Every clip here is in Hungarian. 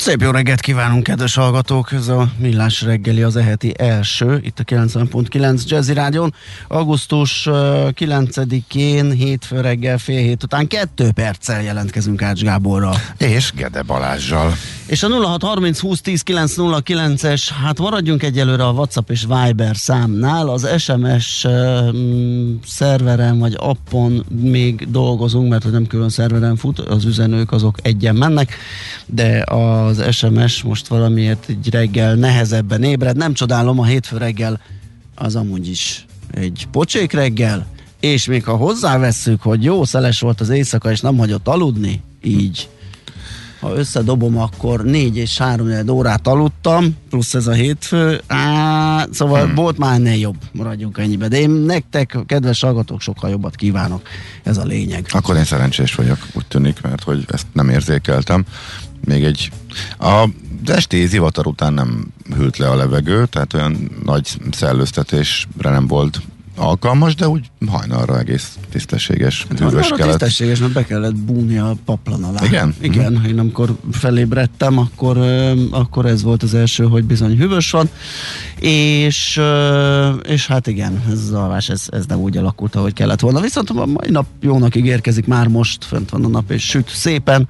Szép jó reggelt kívánunk, kedves hallgatók! Ez a Millás reggeli az eheti első, itt a 90.9 Jazzy Rádion. Augusztus 9-én, hétfő reggel fél hét után kettő perccel jelentkezünk Ács Gáborral. És Gede Balázsjal. És a 0630 20 10 909-es, hát maradjunk egyelőre a WhatsApp és Viber számnál, az SMS uh, szerveren vagy appon még dolgozunk, mert hogy nem külön szerveren fut, az üzenők azok egyen mennek, de az SMS most valamiért egy reggel nehezebben ébred, nem csodálom, a hétfő reggel az amúgy is egy pocsék reggel, és még ha hozzávesszük, hogy jó szeles volt az éjszaka, és nem hagyott aludni, így ha összedobom, akkor négy és három órát aludtam, plusz ez a hétfő, á, szóval hmm. volt már ennél jobb, maradjunk ennyibe. De én nektek, kedves hallgatók, sokkal jobbat kívánok, ez a lényeg. Akkor én szerencsés vagyok, úgy tűnik, mert hogy ezt nem érzékeltem. Még egy, a esti zivatar után nem hűlt le a levegő, tehát olyan nagy szellőztetésre nem volt alkalmas, de úgy hajnalra egész tisztességes, hűvös kellett. tisztességes, mert be kellett búni a paplan alá. Igen? Igen, mm. én amikor felébredtem, akkor, akkor ez volt az első, hogy bizony hűvös van, és, és hát igen, ez az alvás, ez, ez nem úgy alakult, ahogy kellett volna. Viszont a mai nap jónak ígérkezik, már most fent van a nap, és süt szépen,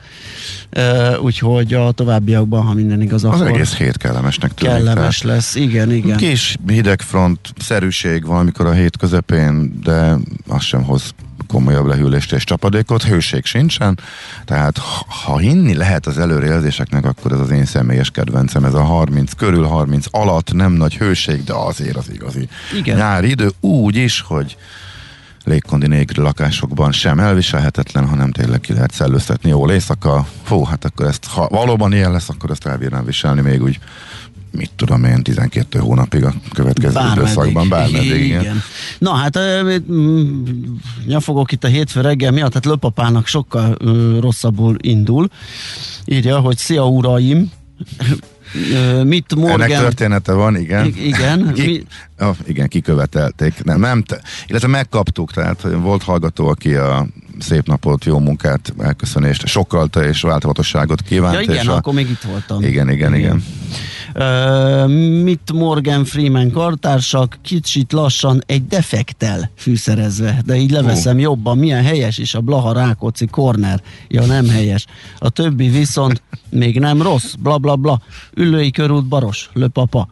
úgyhogy a továbbiakban, ha minden igaz, az akkor egész hét kellemesnek tűnik. Kellemes tehát. lesz, igen, igen. Kis hidegfront, szerűség valamikor a hét közepén, de az sem hoz komolyabb lehűlést és csapadékot, hőség sincsen, tehát ha hinni lehet az előrejelzéseknek, akkor ez az én személyes kedvencem, ez a 30 körül 30 alatt, nem nagy hőség, de azért az igazi Igen. nyári idő, úgy is, hogy légkondi nélküli lakásokban sem elviselhetetlen, hanem tényleg ki lehet szellőztetni jól éjszaka. Fú, hát akkor ezt, ha valóban ilyen lesz, akkor ezt elbírnám viselni még úgy mit tudom én, 12 hónapig a következő bármeddig, időszakban, bármeddig. Igen. igen. Na hát, nyafogok itt a hétfő reggel miatt, tehát löpapának sokkal rosszabbul indul. Írja, hogy szia uraim, mit Morgan... Ennek története van, igen. I- igen. Ki, mi... oh, igen, kikövetelték. Nem, nem te, illetve megkaptuk, tehát volt hallgató, aki a szép napot, jó munkát, elköszönést, sokkalta és változatosságot kívánt. Ja igen, és a... akkor még itt voltam. Igen, igen, igen. igen. Mit Morgan Freeman kartársak kicsit lassan egy defektel fűszerezve, de így leveszem uh. jobban, milyen helyes is a Blaha Rákóczi corner. Ja, nem helyes. A többi viszont még nem rossz, bla bla bla. Ülői körút baros, löpapa.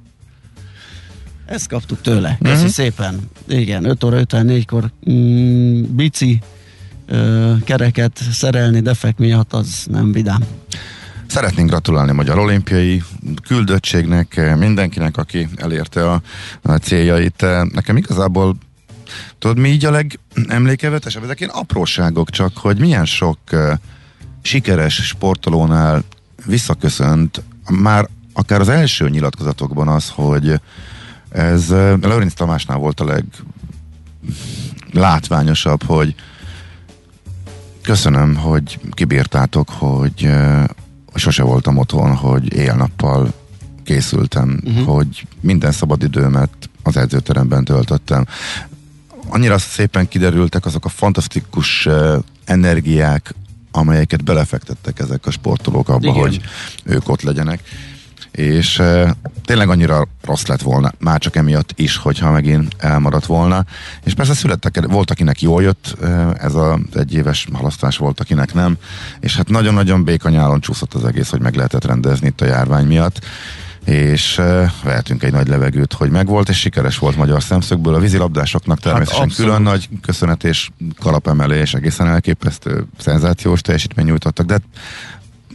Ezt kaptuk tőle. Köszi uh-huh. szépen. Igen, 5 óra 54-kor mm, bici uh, kereket szerelni defekt miatt az nem vidám. Szeretnénk gratulálni Magyar Olimpiai küldöttségnek, mindenkinek, aki elérte a, a céljait. Nekem igazából tudod, mi így a legemlékevetesebb? Ezek ilyen apróságok csak, hogy milyen sok sikeres sportolónál visszaköszönt már akár az első nyilatkozatokban az, hogy ez uh, Lőrinc Tamásnál volt a leg látványosabb, hogy köszönöm, hogy kibírtátok, hogy sose voltam otthon, hogy éjjel-nappal készültem, uh-huh. hogy minden szabadidőmet az edzőteremben töltöttem. Annyira szépen kiderültek azok a fantasztikus energiák, amelyeket belefektettek ezek a sportolók abba, Igen. hogy ők ott legyenek. És e, tényleg annyira rossz lett volna, már csak emiatt is, hogyha megint elmaradt volna. És persze születtek, volt akinek jól jött, ez az egyéves halasztás volt, akinek nem. És hát nagyon-nagyon békanyálon csúszott az egész, hogy meg lehetett rendezni itt a járvány miatt és uh, vehetünk egy nagy levegőt, hogy megvolt, és sikeres volt magyar szemszögből. A vízilabdásoknak természetesen hát abszolút. külön nagy köszönet és kalapemelés, egészen elképesztő, szenzációs teljesítmény nyújtottak, de hát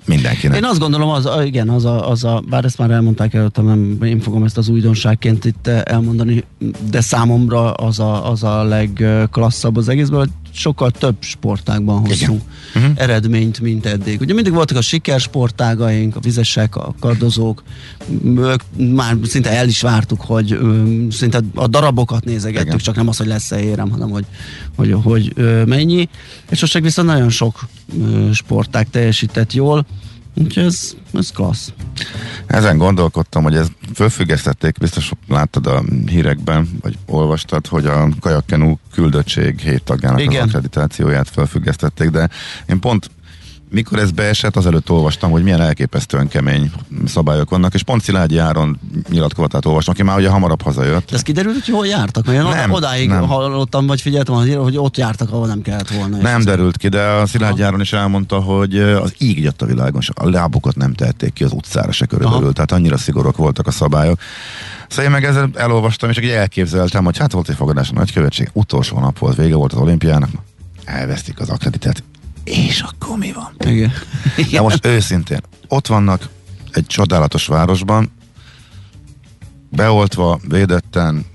mindenkinek. Én azt gondolom, az, igen, az a, az a, bár ezt már elmondták előttem, nem én fogom ezt az újdonságként itt eh, elmondani, de számomra az a, az a legklasszabb az egészből, hogy sokkal több sportágban hoztunk Mhm. eredményt, mint eddig. Ugye mindig voltak a sikersportágaink, a vizesek, a kardozók, ők már szinte el is vártuk, hogy szinte a darabokat nézegettük, Igen. csak nem az, hogy lesz-e érem, hanem hogy, hogy, hogy ö, mennyi. És most viszont nagyon sok sportág teljesített jól, úgyhogy ez, ez klassz. Ezen gondolkodtam, hogy ez fölfüggesztették, biztos láttad a hírekben, vagy olvastad, hogy a kajakkenú küldöttség hét tagjának Igen. az akkreditációját fölfüggesztették, de én pont mikor ez beesett, azelőtt olvastam, hogy milyen elképesztően kemény szabályok vannak, és pont Szilágyi Áron nyilatkozatát olvastam, aki már ugye hamarabb hazajött. De ez kiderült, hogy hol jártak? Mert én Nem, odáig nem. hallottam, vagy figyeltem, hogy ott jártak, ahol nem kellett volna. Nem derült ki, de a Szilágyi Áron is elmondta, hogy az így jött a világon, és a lábukat nem tették ki az utcára se körülbelül, Aha. tehát annyira szigorúak voltak a szabályok. Szóval én meg ezzel elolvastam, és így elképzeltem, hogy hát volt egy fogadás a nagykövetség, utolsó nap volt, vége volt az olimpiának, elvesztik az akkreditációt, és akkor mi van? Igen. De most őszintén, ott vannak egy csodálatos városban, beoltva, védetten,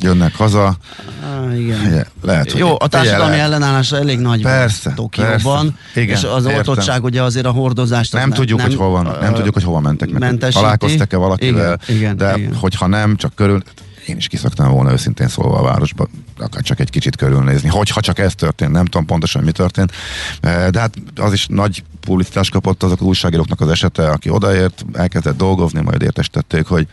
jönnek haza, Ah, igen. Ugye, lehet, Jó, a társadalmi figyelj, ellenállás elég nagy Persze, Tokióban, persze. Igen, és az értem. oltottság ugye azért a hordozást az nem, tudjuk, hogy hol van, nem tudjuk, hogy hova mentek meg. Találkoztak-e valakivel, Igen, igen, de igen. hogyha nem, csak körül, én is kiszoktam volna őszintén szólva a városba, akár csak egy kicsit körülnézni. Hogyha csak ez történt, nem tudom pontosan mi történt, Eh, de hát az is nagy publicitást kapott azok az újságíróknak az esete, aki odaért, elkezdett dolgozni, majd értesítették, hogy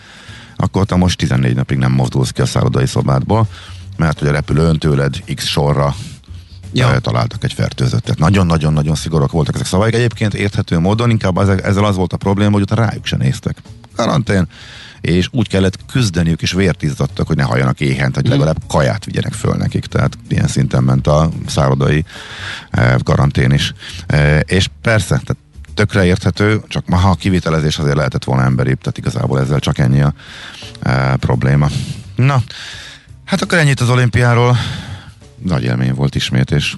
akkor te most 14 napig nem mozdulsz ki a szállodai szobádból, mert hogy a repülőn tőled x sorra Ja. ja. találtak egy fertőzöttet. Nagyon-nagyon-nagyon szigorúak voltak ezek szabályok. Egyébként érthető módon inkább ezzel az volt a probléma, hogy utána rájuk se néztek. Karantén, és úgy kellett küzdeniük, és vért izzadtak, hogy ne halljanak éhent, hogy legalább kaját vigyenek föl nekik. Tehát ilyen szinten ment a szállodai eh, karantén is. Eh, és persze, tehát tökre érthető, csak ma a kivitelezés azért lehetett volna emberibb, tehát igazából ezzel csak ennyi a e, probléma. Na, hát akkor ennyit az olimpiáról. Nagy élmény volt ismét, és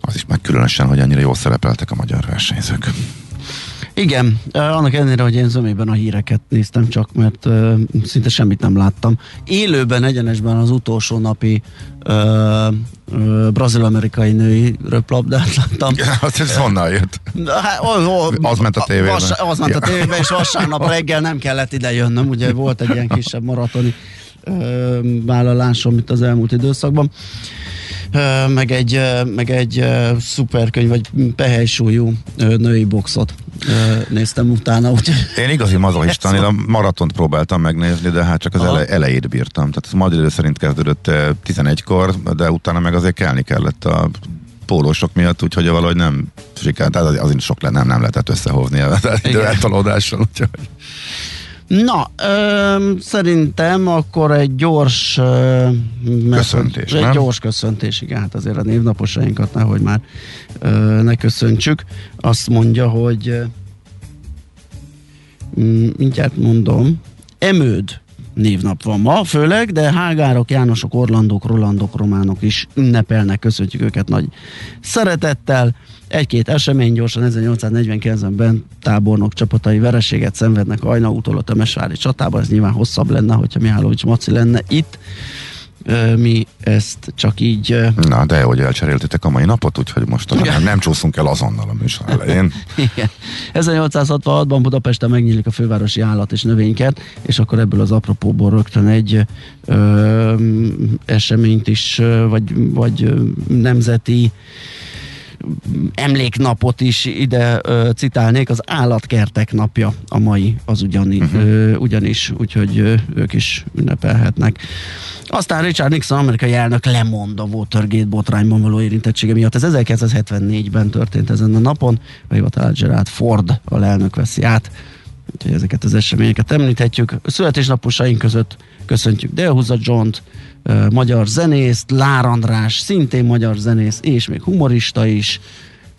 az is meg különösen, hogy ennyire jól szerepeltek a magyar versenyzők. Igen, annak ellenére, hogy én zömében a híreket néztem csak, mert uh, szinte semmit nem láttam. Élőben, egyenesben az utolsó napi uh, uh, brazil-amerikai női röplabdát láttam. Az ez honnan jött? Hát, ó, ó, Az ment a tévében. Vas, az ment a Ja. tévében, és vasárnap reggel nem kellett ide jönnöm, ugye volt egy ilyen kisebb maratoni ö, vállalásom itt az elmúlt időszakban. Ö, meg egy, meg egy szuperkönyv, vagy pehely-súlyú női boxot néztem utána, úgyhogy Én igazi mazohista, én a maratont próbáltam megnézni, de hát csak az ele, elejét bírtam. Tehát ez Madrid idő szerint kezdődött eh, 11-kor, de utána meg azért kelni kellett a pólósok miatt, úgyhogy valahogy nem sikerült, tehát az, azért sok le, nem, nem lehetett összehozni az időeltolódással, úgyhogy Na, ö, szerintem akkor egy gyors ö, Köszöntés, Egy nem? gyors köszöntés, igen, hát azért a névnaposainkat nehogy már ö, ne köszöntsük. Azt mondja, hogy ö, mm, mindjárt mondom, Emőd névnap van ma, főleg, de Hágárok, Jánosok, Orlandok, Rolandok, Románok is ünnepelnek, köszöntjük őket nagy szeretettel. Egy-két esemény gyorsan 1849-ben tábornok csapatai vereséget szenvednek Ajnaútól a Temesvári csatában, ez nyilván hosszabb lenne, hogyha Mihálovics Maci lenne itt. Mi ezt csak így Na, de hogy elcseréltétek a mai napot, úgyhogy most talán nem, csúszunk el azonnal a műsor elején. Igen. 1866-ban Budapesten megnyílik a fővárosi állat és növénykert, és akkor ebből az apropóból rögtön egy ö, eseményt is, vagy, vagy nemzeti emléknapot is ide ö, citálnék, az állatkertek napja a mai, az ugyani, uh-huh. ö, ugyanis, úgyhogy ö, ők is ünnepelhetnek. Aztán Richard Nixon, amerikai elnök lemond a Watergate botrányban való érintettsége miatt. Ez 1974-ben történt ezen a napon, a hivatalát Gerald Ford a elnök veszi át. Úgyhogy ezeket az eseményeket említhetjük. A születésnaposaink között köszöntjük Delhuza John-t, magyar zenészt, Lár András, szintén magyar zenész, és még humorista is,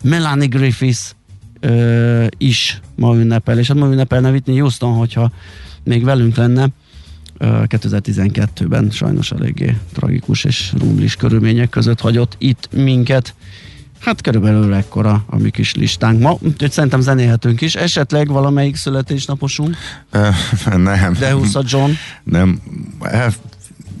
Melanie Griffiths ö, is ma ünnepel, és hát ma ünnepelne Whitney Houston, hogyha még velünk lenne. 2012-ben sajnos eléggé tragikus és rumlis körülmények között hagyott itt minket. Hát körülbelül ekkora a mi kis listánk ma, úgyhogy szerintem zenélhetünk is. Esetleg valamelyik születésnaposunk? Uh, nem. De John? Nem.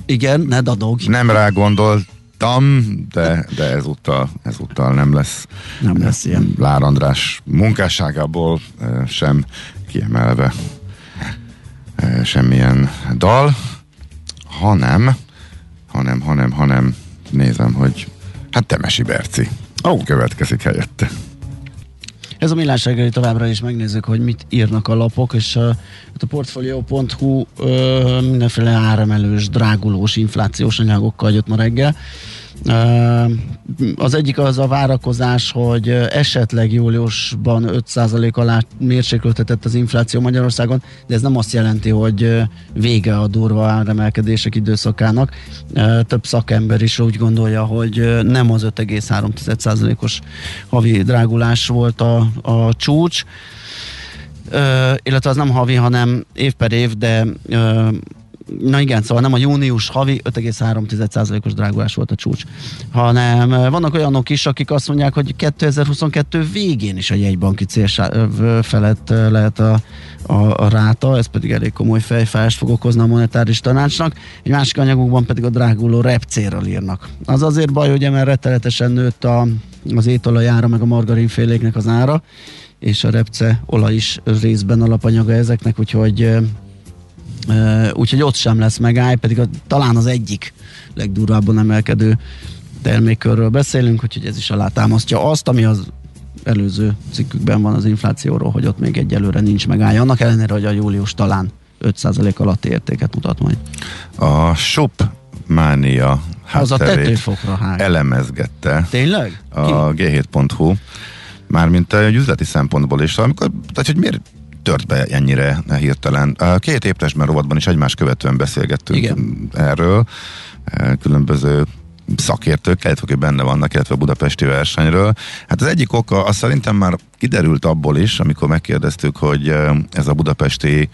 Igen, ne dadog. Nem rá gondoltam, de, de ezúttal, ezúttal nem lesz. Nem lesz ilyen. Lár András munkásságából sem kiemelve semmilyen dal, hanem, hanem, hanem, hanem nézem, hogy hát Temesi Berci oh. következik helyette. Ez a millás reggeli továbbra is megnézzük, hogy mit írnak a lapok, és a, a portfolio.hu mindenféle áremelős, drágulós, inflációs anyagokkal jött ma reggel. Az egyik az a várakozás, hogy esetleg júliusban 5% alá mérséklődhetett az infláció Magyarországon, de ez nem azt jelenti, hogy vége a durva áremelkedések időszakának. Több szakember is úgy gondolja, hogy nem az 5,3%-os havi drágulás volt a, a csúcs, illetve az nem havi, hanem év per év, de na igen, szóval nem a június havi 5,3%-os drágulás volt a csúcs, hanem vannak olyanok is, akik azt mondják, hogy 2022 végén is a jegybanki cél felett lehet a, a, a ráta, ez pedig elég komoly fejfájást fog okozni a monetáris tanácsnak. Egy másik anyagokban pedig a dráguló repcélről írnak. Az azért baj, hogy mert rettenetesen nőtt a, az étolajára, meg a margarinféléknek az ára, és a repce olaj is részben alapanyaga ezeknek, úgyhogy úgyhogy ott sem lesz megáll, pedig a, talán az egyik legdurvábban emelkedő termékkörről beszélünk, úgyhogy ez is alátámasztja azt, ami az előző cikkükben van az inflációról, hogy ott még egyelőre nincs megállja. Annak ellenére, hogy a július talán 5% alatti értéket mutat majd. A shop mánia az a tetőfokra hág. elemezgette. Tényleg? A g7.hu mármint egy üzleti szempontból is. Amikor, tehát, hogy miért tört be ennyire hirtelen. Két évtesben rovatban is egymás követően beszélgettünk Igen. erről, e, különböző szakértők, illetve akik benne vannak, illetve a budapesti versenyről. Hát az egyik oka, azt szerintem már kiderült abból is, amikor megkérdeztük, hogy e, ez a budapesti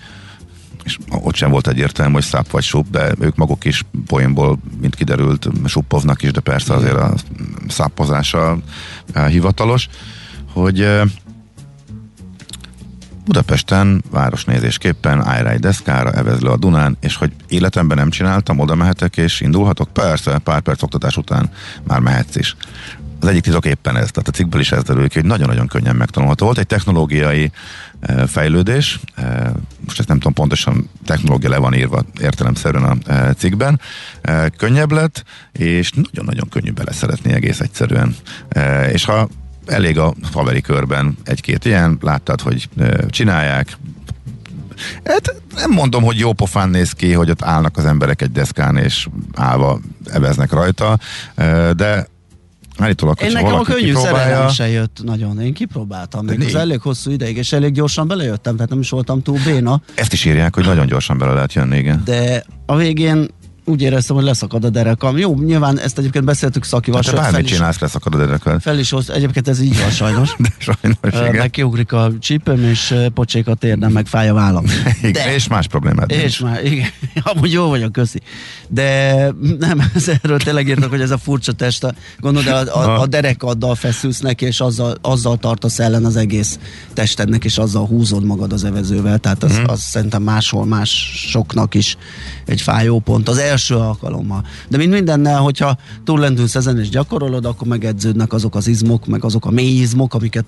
és ott sem volt egyértelmű, hogy száp vagy sup, de ők maguk is poénból, mint kiderült, suppovnak is, de persze azért a szápozása e, hivatalos, hogy Budapesten városnézésképpen egy deszkára, evez le a Dunán, és hogy életemben nem csináltam, oda mehetek és indulhatok? Persze, pár perc oktatás után már mehetsz is. Az egyik tizok éppen ez, tehát a cikkből is ez derül ki, hogy nagyon-nagyon könnyen megtanulható. Volt egy technológiai e, fejlődés, e, most ezt nem tudom pontosan, technológia le van írva értelemszerűen a e, cikkben, e, könnyebb lett, és nagyon-nagyon könnyű beleszeretni egész egyszerűen. E, és ha elég a haveri körben egy-két ilyen, láttad, hogy csinálják, Hát nem mondom, hogy jó pofán néz ki, hogy ott állnak az emberek egy deszkán és állva eveznek rajta, de Állítólag, Én nekem a könnyű szerelem se jött nagyon. Én kipróbáltam, még az elég hosszú ideig, és elég gyorsan belejöttem, tehát nem is voltam túl béna. Ezt is írják, hogy nagyon gyorsan bele lehet jönni, igen. De a végén úgy éreztem, hogy leszakad a derekam. Jó, nyilván ezt egyébként beszéltük szakival. Hát te bármit is, csinálsz, leszakad a derekam. Fel is hoz, egyébként ez így van sajnos. De sajnos, igen. Meg kiugrik a csípőm, és pocsékat érnem, meg fáj a vállam. De, és más problémád És már, igen. Amúgy jó vagyok, köszi. De nem, ez erről tényleg írnak, hogy ez a furcsa test. Gondolod, a, a, a derekaddal feszülsz neki, és azzal, azzal tartasz ellen az egész testednek, és azzal húzod magad az evezővel. Tehát az, mm. az szerintem máshol másoknak is egy fájó pont. Az első első alkalommal. De mint mindennel, hogyha túllendülsz ezen és gyakorolod, akkor megedződnek azok az izmok, meg azok a mély izmok, amiket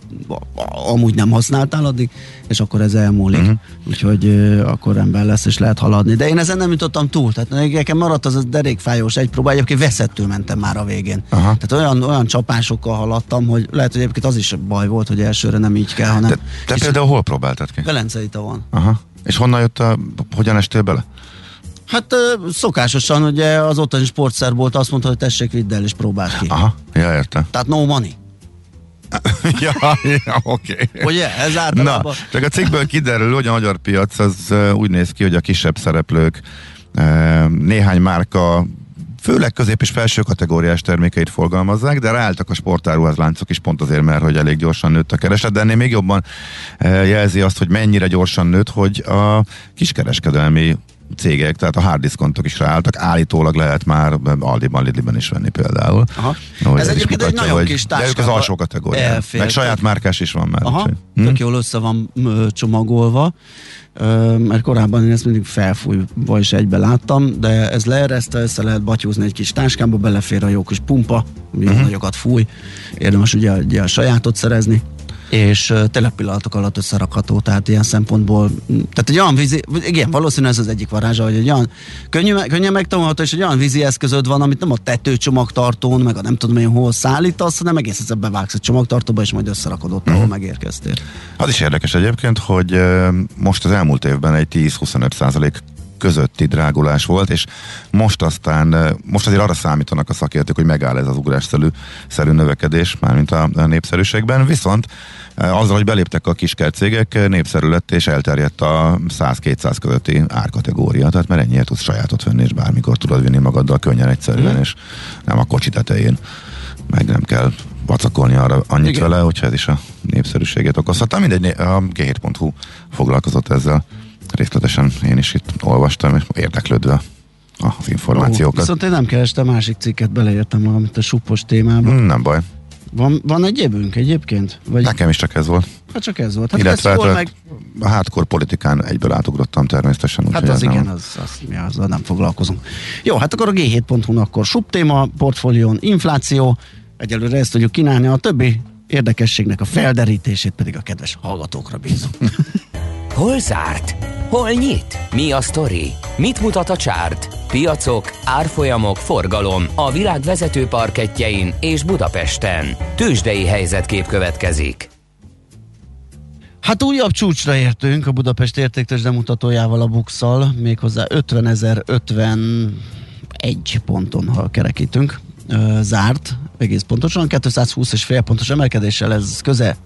amúgy nem használtál addig, és akkor ez elmúlik. Uh-huh. Úgyhogy uh, akkor ember lesz, és lehet haladni. De én ezen nem jutottam túl. Tehát nekem maradt az a derékfájós egy próba, egyébként veszettől mentem már a végén. Aha. Tehát olyan, olyan csapásokkal haladtam, hogy lehet, hogy egyébként az is baj volt, hogy elsőre nem így kell, hanem... De te például hol próbáltad ki? Velencei van. Aha. És honnan jött a, hogyan estél bele? Hát szokásosan ugye az ottani sportszerbolt azt mondta, hogy tessék, vidd el és próbáld ki. Aha, ja, értem. Tehát no money. ja, ja oké. Okay. Ugye, ez általában... Na, csak a cikkből kiderül, hogy a magyar piac az úgy néz ki, hogy a kisebb szereplők néhány márka főleg közép és felső kategóriás termékeit forgalmazzák, de ráálltak a sportáruházláncok is pont azért, mert hogy elég gyorsan nőtt a kereset, de ennél még jobban jelzi azt, hogy mennyire gyorsan nőtt, hogy a kiskereskedelmi cégek, tehát a hard diskontok is ráálltak, állítólag lehet már Aldiban, Lidliben is venni például. Aha. Ez egyébként egy nagyon kis De ők az alsó kategória. Meg saját márkás is van már. Aha, hm? tök jól össze van csomagolva, mert korábban én ezt mindig felfújva is egybe láttam, de ez leereszte, össze lehet batyúzni egy kis táskába, belefér a jó kis pumpa, ami uh-huh. nagyokat fúj, érdemes ugye, ugye a sajátot szerezni, és tényleg pillanatok alatt összerakható, tehát ilyen szempontból, tehát egy olyan vízi, igen, valószínűleg ez az egyik varázsa, hogy egy olyan könnyű, könnyen megtanulható, és egy olyan vízi eszközöd van, amit nem a tetőcsomagtartón, meg a nem tudom én hol szállítasz, hanem egész egyszerűen bevágsz a csomagtartóba, és majd összerakod ott, ahol mhm. megérkeztél. Az is érdekes egyébként, hogy most az elmúlt évben egy 10-25 százalék közötti drágulás volt, és most aztán, most azért arra számítanak a szakértők, hogy megáll ez az ugrásszerű szerű növekedés, mármint a, a népszerűségben, viszont azzal, hogy beléptek a kiskert cégek, népszerű lett és elterjedt a 100-200 közötti árkategória, tehát mert ennyiért tudsz sajátot venni, és bármikor tudod vinni magaddal könnyen egyszerűen, mm. és nem a kocsi tetején, meg nem kell vacakolni arra annyit Igen. vele, hogyha ez is a népszerűséget okozhatta. Mindegy, a g7.hu foglalkozott ezzel részletesen én is itt olvastam, és érdeklődve az információkat. Oh, viszont én nem kerestem másik cikket, beleértem valamit a suppos témába. Mm, nem baj. Van, van egyébünk egyébként? Vagy... Nekem is csak ez volt. Hát csak ez volt. Hát Illetve hát, meg... a hátkor politikán egyből átugrottam természetesen. Hát az igen, az, az, mi azzal nem foglalkozunk. Jó, hát akkor a G7.hu-n akkor sub téma, portfólión infláció, egyelőre ezt tudjuk kínálni, a többi érdekességnek a felderítését pedig a kedves hallgatókra bízunk. Hol zárt? Hol nyit? Mi a sztori? Mit mutat a csárt? Piacok, árfolyamok, forgalom a világ vezető parketjein és Budapesten. Tősdei helyzetkép következik. Hát újabb csúcsra értünk a Budapest értéktősde mutatójával a bukszal, méghozzá 50.051 ponton, ha kerekítünk, zárt, egész pontosan, 220 és fél pontos emelkedéssel ez köze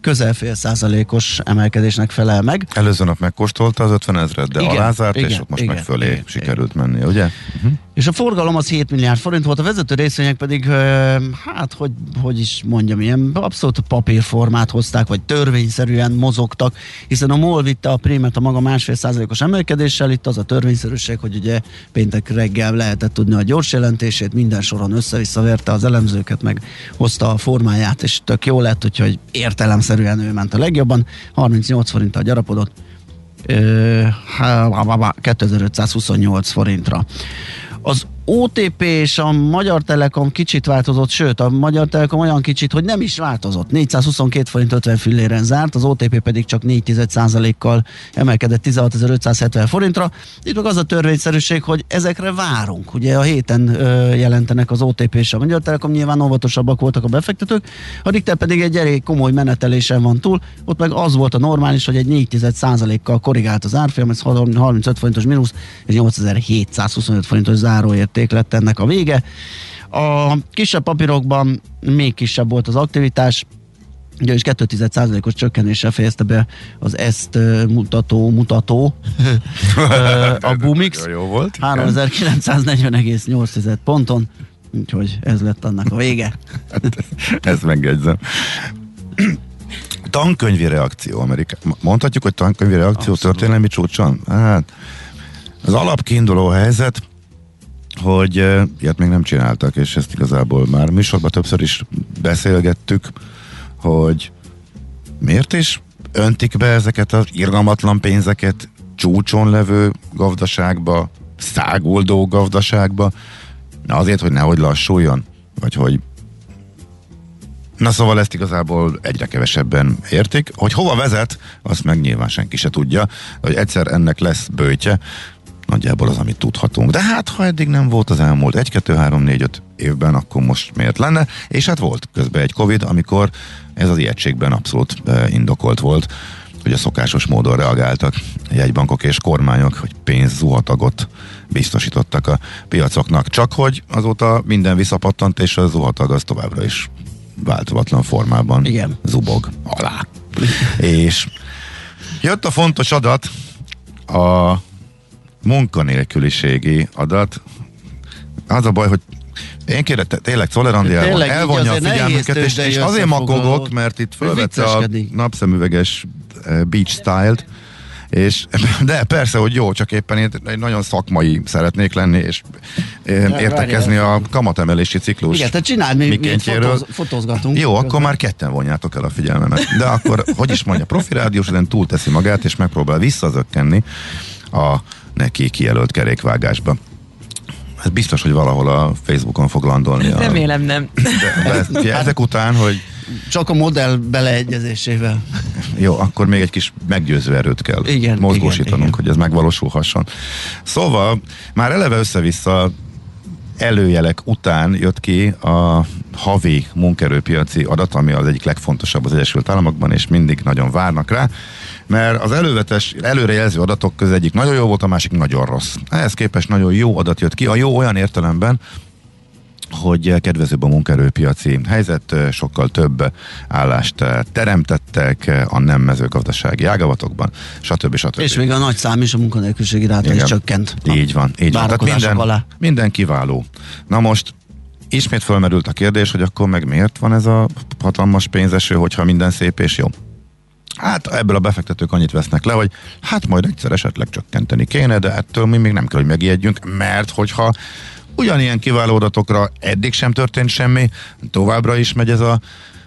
közel fél százalékos emelkedésnek felel meg. Előző nap megkóstolta az 50 ezeret, de igen, alázárt, igen, és ott most igen, meg fölé igen, sikerült igen. menni, ugye? Uh-huh. És a forgalom az 7 milliárd forint volt, a vezető részvények pedig, hát hogy, hogy is mondjam, ilyen abszolút papírformát hozták, vagy törvényszerűen mozogtak, hiszen a MOL vitte a prémet a maga másfél százalékos emelkedéssel, itt az a törvényszerűség, hogy ugye péntek reggel lehetett tudni a gyors jelentését, minden soron össze-vissza verte az elemzőket, meg hozta a formáját, és tök jó lett, úgyhogy értelemszerűen ő ment a legjobban, 38 forinttal gyarapodott, 2528 forintra. Az OTP és a Magyar Telekom kicsit változott, sőt a Magyar Telekom olyan kicsit, hogy nem is változott. 422 forint 50 filléren zárt, az OTP pedig csak 4 kal emelkedett 16.570 forintra. Itt meg az a törvényszerűség, hogy ezekre várunk. Ugye a héten ö, jelentenek az OTP és a Magyar Telekom, nyilván óvatosabbak voltak a befektetők, a Richter pedig egy elég komoly menetelésen van túl, ott meg az volt a normális, hogy egy 4 kal korrigált az árfolyam, ez 35 forintos mínusz, és 8725 forintos záróért érték lett ennek a vége. A kisebb papírokban még kisebb volt az aktivitás, Ugye is 2,1%-os csökkenéssel fejezte be az ezt mutató mutató a Bumix. Jó volt. 3940,8 ponton, úgyhogy ez lett annak a vége. ezt megjegyzem. Tankönyvi reakció Amerika. Mondhatjuk, hogy tankönyvi reakció Abszolút. történelmi csúcson? Hát, az alapkiinduló helyzet hogy ilyet még nem csináltak, és ezt igazából már műsorban többször is beszélgettük, hogy miért is öntik be ezeket az irgalmatlan pénzeket csúcson levő gazdaságba száguldó gazdaságba, azért, hogy nehogy lassuljon, vagy hogy Na szóval ezt igazából egyre kevesebben értik. Hogy hova vezet, azt meg nyilván senki se tudja, hogy egyszer ennek lesz bőtje, nagyjából az, amit tudhatunk. De hát, ha eddig nem volt az elmúlt 1, 2, 3, 4, 5 évben, akkor most miért lenne? És hát volt közben egy Covid, amikor ez az ijegységben abszolút e, indokolt volt, hogy a szokásos módon reagáltak jegybankok és kormányok, hogy pénz zuhatagot biztosítottak a piacoknak. Csak hogy azóta minden visszapattant, és a zuhatag az továbbra is változatlan formában Igen. zubog alá. és jött a fontos adat, a munkanélküliségi adat. Az a baj, hogy én kérem, tényleg így elvonja a figyelmünket, és, és azért makogok, mert itt fölvette a napszemüveges eh, beach style-t, és, de persze, hogy jó, csak éppen én egy nagyon szakmai szeretnék lenni, és eh, értekezni a kamatemelési ciklus. Igen, tehát csináld, mi, mi fotóz, fotózgatunk. Jó, akkor Közben. már ketten vonjátok el a figyelmemet. De akkor, hogy is mondja, profi rádiós, ezen túlteszi magát, és megpróbál visszazökkenni a neki kijelölt kerékvágásba. Ez biztos, hogy valahol a Facebookon fog landolni. A, Remélem nem. de, de ugye ezek után, hogy Csak a modell beleegyezésével. jó, akkor még egy kis meggyőző erőt kell Igen, mozgósítanunk, igen, igen. hogy ez megvalósulhasson. Szóval már eleve össze-vissza előjelek után jött ki a havi munkerőpiaci adat, ami az egyik legfontosabb az Egyesült Államokban, és mindig nagyon várnak rá, mert az elővetes, előrejelző adatok közül egyik nagyon jó volt, a másik nagyon rossz. Ehhez képest nagyon jó adat jött ki, a jó olyan értelemben, hogy kedvezőbb a munkaerőpiaci helyzet, sokkal több állást teremtettek a nem mezőgazdasági ágazatokban, stb. stb. És még a nagy szám is a munkanélküliségi ráta is csökkent. Így van, így van. Tehát minden, alá. minden kiváló. Na most ismét fölmerült a kérdés, hogy akkor meg miért van ez a hatalmas pénzeső, hogyha minden szép és jó. Hát ebből a befektetők annyit vesznek le, hogy hát majd egyszer esetleg csökkenteni kéne, de ettől mi még nem kell, hogy megijedjünk, mert hogyha ugyanilyen kiváló adatokra eddig sem történt semmi, továbbra is megy ez a,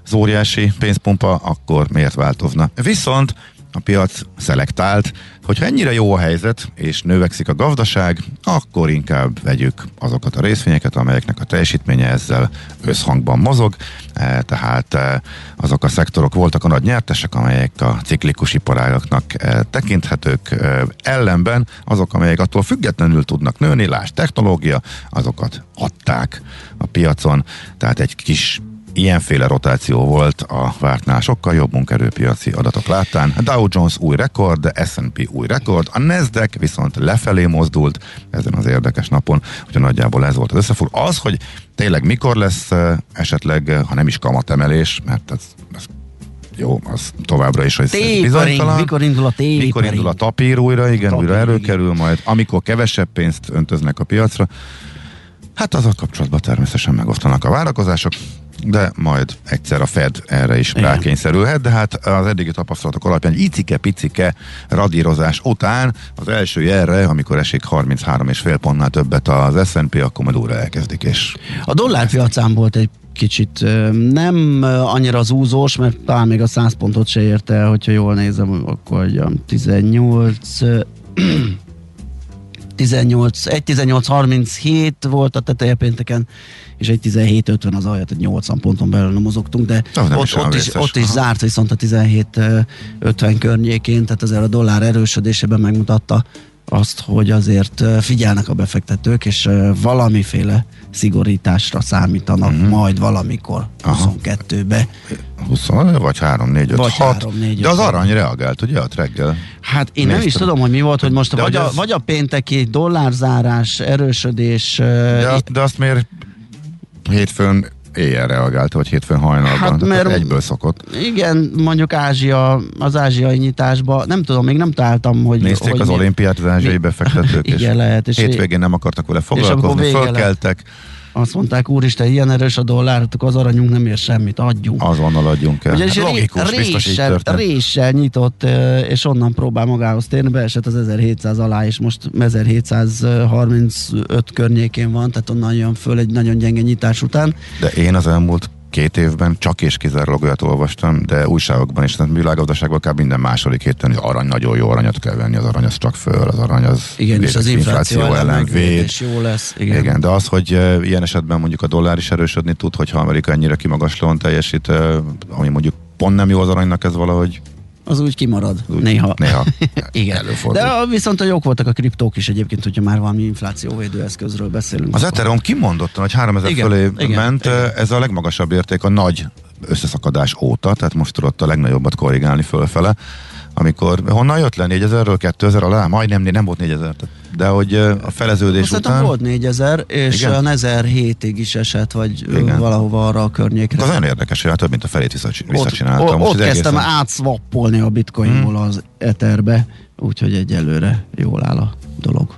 az óriási pénzpumpa, akkor miért változna? Viszont a piac szelektált, hogyha ennyire jó a helyzet, és növekszik a gazdaság, akkor inkább vegyük azokat a részvényeket, amelyeknek a teljesítménye ezzel összhangban mozog, E, tehát e, azok a szektorok voltak a nagy nyertesek, amelyek a ciklikus iparágaknak e, tekinthetők, ellenben azok, amelyek attól függetlenül tudnak nőni, lásd technológia, azokat adták a piacon, tehát egy kis Ilyenféle rotáció volt a vártnál sokkal jobb munkerőpiaci adatok láttán. Dow Jones új rekord, S&P új rekord, a Nasdaq viszont lefelé mozdult ezen az érdekes napon, hogy nagyjából ez volt az összefog. Az, hogy tényleg mikor lesz esetleg, ha nem is kamatemelés, mert ez, ez jó, az továbbra is, hogy Tapering, bizonytalan. mikor indul a tapering? Mikor indul a tapír újra, igen, Tapír, újra előkerül majd, amikor kevesebb pénzt öntöznek a piacra. Hát azzal kapcsolatban természetesen megosztanak a várakozások, de majd egyszer a Fed erre is Igen. rákényszerülhet, de hát az eddigi tapasztalatok alapján icike-picike radírozás után az első jelre, amikor esik 33,5 pontnál többet az S&P, akkor majd újra elkezdik, és A dollárpiacán volt egy kicsit nem annyira az úzós, mert talán még a 100 pontot se érte el, hogyha jól nézem, akkor olyan 18 ö, 18, egy 18.37 volt a teteje pénteken, és egy 17.50 az alja, tehát 80 ponton belül nem mozogtunk, de Az nem ott, is ott, is, ott is zárt viszont a 17.50 környékén, tehát azért a dollár erősödésében megmutatta azt, hogy azért figyelnek a befektetők, és valamiféle szigorításra számítanak uh-huh. majd valamikor Mhm. Aha. 22-be. 20, vagy 3, 4, 5, Vagy 6. 3, 4, de az 5, arany reagált, ugye, ott reggel? Hát én nem is Néztem. tudom, hogy mi volt, hogy most De vagy hogy a, az- vagy a pénteki dollárzárás, erősödés, De azt, de azt miért hétfőn éjjel reagált, vagy hétfőn hajnalban? Hát, Tehát mert- egyből szokott. Igen, mondjuk Ázsia, az ázsiai nyitásba, nem tudom, még nem találtam, hogy... Nézték hogy az mi- olimpiát az ázsiai befektetők, és Igen, lehet, és hétvégén nem akartak vele foglalkozni, vége lett. Azt mondták, úristen, ilyen erős a dollár, akkor az aranyunk nem ér semmit, adjunk. azonnal adjunk el. Ugyanis Hát ré- logikus, biztos így réssel, történt. réssel nyitott, és onnan próbál magához térni, beesett az 1700 alá, és most 1735 környékén van, tehát onnan jön föl egy nagyon gyenge nyitás után. De én az elmúlt két évben csak és kizárólag olyat olvastam, de újságokban és a világgazdaságban akár minden második héten, hogy arany nagyon jó aranyat kell venni, az arany az csak föl, az arany az Igen, és az infláció ellen ellen véd. és jó lesz. Igen. Igen. de az, hogy ilyen esetben mondjuk a dollár is erősödni tud, hogyha Amerika ennyire kimagaslóan teljesít, ami mondjuk pont nem jó az aranynak, ez valahogy Az úgy kimarad. úgy, néha. néha Igen. előfordul. De viszont a jók voltak a kriptók is egyébként, hogyha már valami inflációvédő eszközről beszélünk. Az Ethereum kimondottan, hogy 3000 Igen, fölé igen, ment, igen. ez a legmagasabb érték a nagy összeszakadás óta, tehát most tudott a legnagyobbat korrigálni fölfele, amikor honnan jött le 4000-ről 2000 alá? Majdnem, nem volt 4000, tehát- de hogy a feleződés Azt után... volt 4000, és Igen. A 1007-ig is esett, vagy Igen. Valahova arra a környékre. Az olyan érdekes, hogy hát több mint a felét visszacsináltam. ott, Most ott ez kezdtem egészen- átswappolni a bitcoinból hmm. az etherbe, úgyhogy egyelőre jól áll a dolog.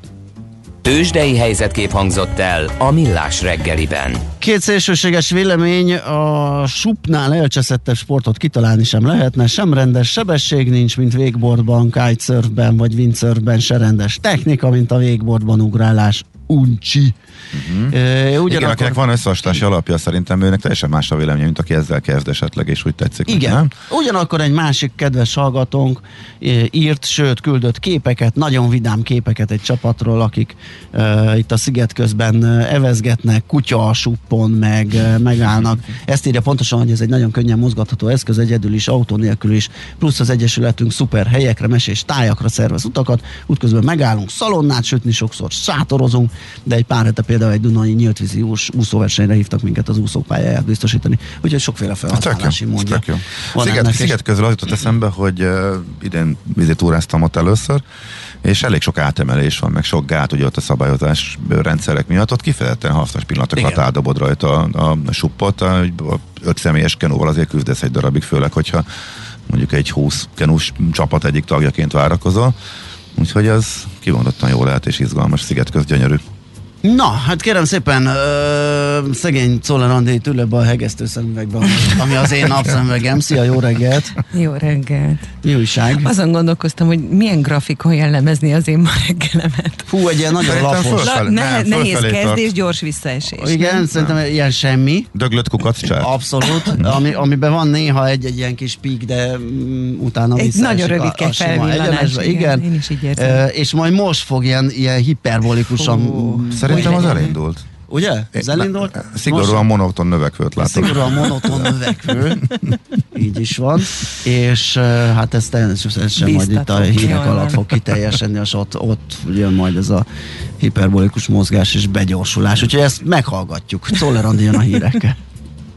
Tőzsdei helyzetkép hangzott el a Millás reggeliben. Két szélsőséges vélemény, a supnál elcseszettebb sportot kitalálni sem lehetne, sem rendes sebesség nincs, mint wakeboardban, kitesurfben vagy windsurfben, se rendes technika, mint a wakeboardban ugrálás. Uncsi. Uh-huh. Mhm. Igen, akinek van összehasonlási alapja, szerintem őnek teljesen más a véleménye, mint aki ezzel kezd esetleg, és úgy tetszik. Igen. Nem? Ugyanakkor egy másik kedves hallgatónk írt, sőt küldött képeket, nagyon vidám képeket egy csapatról, akik uh, itt a sziget közben evezgetnek, kutya a suppon, meg uh, megállnak. Ezt írja pontosan, hogy ez egy nagyon könnyen mozgatható eszköz, egyedül is, autó nélkül is, plusz az Egyesületünk szuper helyekre, mesés tájakra szervez utakat, útközben megállunk, szalonnát sütni, sokszor sátorozunk, de egy pár hete például egy Dunai nyíltvízi ús, úszóversenyre hívtak minket az úszópályáját biztosítani, úgyhogy sokféle felhasználási módja. tök jó. Van Sziget, ennek, sziget közül az jutott eszembe, hogy uh, idén vizet túráztam ott először, és elég sok átemelés van, meg sok gát ugye ott a szabályozás rendszerek miatt, ott kifejezetten hasznos pillanatokat Igen. áldobod rajta a, a suppot, a, a öt személyes kenóval azért küzdesz egy darabig, főleg, hogyha mondjuk egy 20 kenús csapat egyik tagjaként várakozol. Úgyhogy ez kimondottan jó lehet és izgalmas, sziget gyönyörű. Na, hát kérem szépen, ö, szegény Czoller Andi ül ebbe a hegesztő szemüvegbe, ami- az én napszemüvegem. Szia, jó reggelt! Jó reggelt. Mi újság? Azon gondolkoztam, hogy milyen grafikon jellemezni az én ma reggelemet. Fú, egy ilyen nagyon Szerintem lapos. föl- La, Fölfelé- ne, nem, nehéz kezdés, tart. gyors visszaesés. Igen, nem? szerintem ilyen semmi. Döglött kukac csárt. Abszolút, ami, amiben van néha egy-egy ilyen kis pík, de mm, utána Egy nagyon a- rövidke a felvillanás, igen, Igen, én is így érzem. Ö, és majd most fog ilyen, ilyen hiperbolikusan... Szerintem az elindult. Ugye? Ez elindult? Szigorúan monoton növekvőt látom. Szigorúan monoton növekvő, így is van, és hát ez természetesen majd itt a hírek alatt fog kiteljesedni, és ott, ott jön majd ez a hiperbolikus mozgás és begyorsulás, úgyhogy ezt meghallgatjuk. Czoller Andi jön a hírekkel.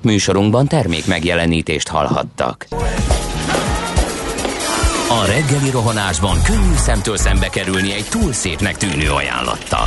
Műsorunkban termék megjelenítést hallhattak. A reggeli rohanásban könnyű szemtől szembe kerülni egy túl szépnek tűnő ajánlattal.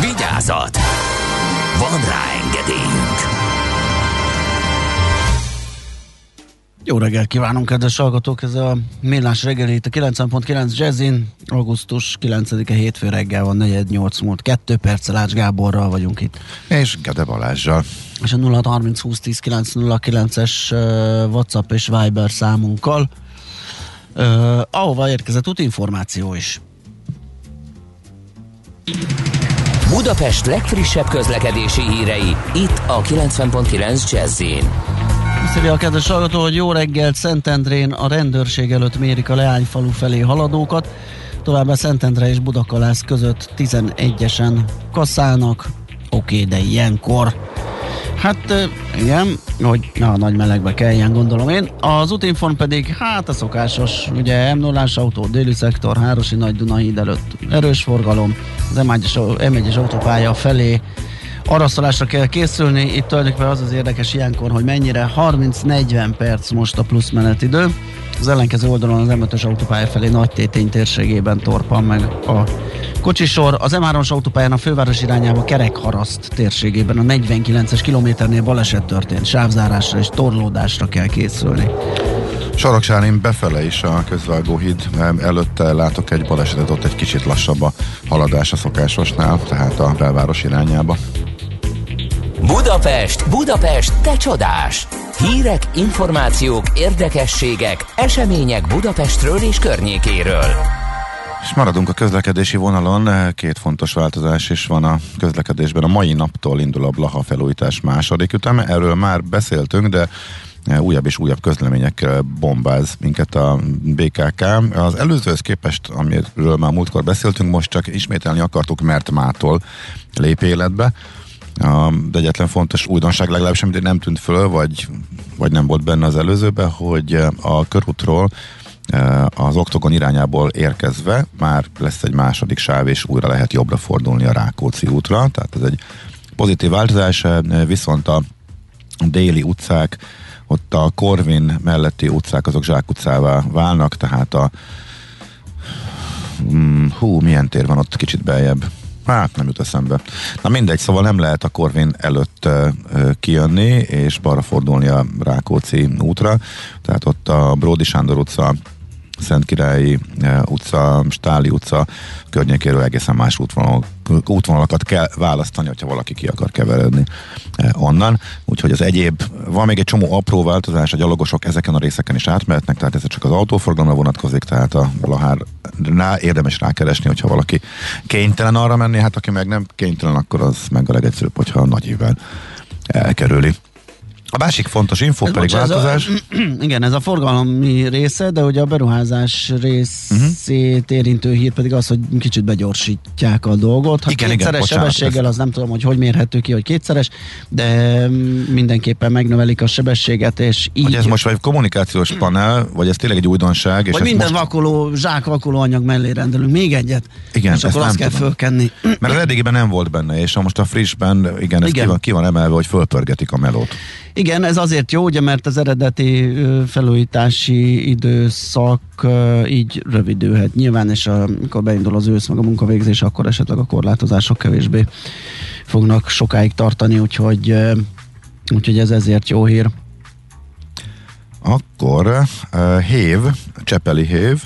Vigyázat! Van rá engedélyünk! Jó reggelt kívánunk, kedves hallgatók! Ez a Millás reggeli itt a 90.9 Jazzin. Augusztus 9-e hétfő reggel van, 4.8 múlt 2 perccel Ács Gáborral vagyunk itt. És Gede Balázsjal. És a 0 30 20 10 909 es WhatsApp és Viber számunkkal, uh, ahova érkezett útinformáció is. Budapest legfrissebb közlekedési hírei, itt a 90.9 Jazzin. Azt írja a kedves hallgató, hogy jó reggelt Szentendrén a rendőrség előtt mérik a Leányfalu felé haladókat, továbbá Szentendre és Budakalász között 11-esen kaszálnak, oké, de ilyenkor. Hát igen, hogy a nagy melegbe kelljen, gondolom én. Az útinform pedig, hát a szokásos, ugye m 0 autó, déli szektor, Hárosi Nagy Dunahíd előtt erős forgalom, az M1-es, M1-es autópálya felé araszolásra kell készülni. Itt tulajdonképpen az az érdekes ilyenkor, hogy mennyire 30-40 perc most a plusz menetidő. Az ellenkező oldalon az M5-ös autópálya felé nagy tétény térségében torpan meg a kocsisor. Az M3-as autópályán a főváros irányába kerekharaszt térségében a 49-es kilométernél baleset történt. Sávzárásra és torlódásra kell készülni. Saraksárén befele is a közvágóhíd előtte látok egy balesetet, ott egy kicsit lassabb a haladás a szokásosnál, tehát a belváros irányába. Budapest, Budapest, te csodás! Hírek, információk, érdekességek, események Budapestről és környékéről. És maradunk a közlekedési vonalon, két fontos változás is van a közlekedésben. A mai naptól indul a Blaha felújítás második üteme, erről már beszéltünk, de újabb és újabb közleményekkel bombáz minket a BKK. Az előzőhöz képest, amiről már múltkor beszéltünk, most csak ismételni akartuk, mert mától lép életbe. De egyetlen fontos újdonság legalábbis, amit nem tűnt föl, vagy, vagy nem volt benne az előzőben, hogy a körútról e, az oktogon irányából érkezve már lesz egy második sáv, és újra lehet jobbra fordulni a Rákóczi útra, tehát ez egy pozitív változás, e, viszont a déli utcák ott a Korvin melletti utcák azok zsákutcává válnak, tehát a hmm, hú, milyen tér van ott kicsit beljebb. Hát nem jut eszembe. Na mindegy, szóval nem lehet a Korvin előtt uh, kijönni és balra fordulni a Rákóczi útra. Tehát ott a Bródi Sándor utca Szentkirályi eh, utca, Stáli utca környékéről egészen más útvonal, útvonalakat kell választani, hogyha valaki ki akar keveredni eh, onnan. Úgyhogy az egyéb, van még egy csomó apró változás, a gyalogosok ezeken a részeken is átmehetnek, tehát ez csak az autóforgalomra vonatkozik, tehát a Lahárnál érdemes rákeresni, hogyha valaki kénytelen arra menni, hát aki meg nem kénytelen, akkor az meg a legegyszerűbb, hogyha a nagy évvel elkerüli. A másik fontos info ez pedig bocs, változás. Ez a, igen, ez a forgalmi része, de ugye a beruházás részét uh-huh. érintő hír pedig az, hogy kicsit begyorsítják a dolgot. Ha igen, kétszeres igen, sebességgel, az nem tudom, hogy hogy mérhető ki, hogy kétszeres, de mindenképpen megnövelik a sebességet, és így... Hogy ez most vagy kommunikációs panel, vagy ez tényleg egy újdonság. És vagy minden most... vakoló, zsák vakoló anyag mellé rendelünk még egyet, igen, és akkor azt kell tudom. fölkenni. Mert az eddigiben nem volt benne, és most a frissben, igen, ez igen. Ki, van, ki van emelve, hogy fölpörgetik a melót. Igen, ez azért jó, ugye, mert az eredeti felújítási időszak így rövidülhet. Nyilván, és amikor beindul az ősz, meg a munkavégzés, akkor esetleg a korlátozások kevésbé fognak sokáig tartani, úgyhogy, úgyhogy ez ezért jó hír. Akkor uh, Hév, Csepeli Hév,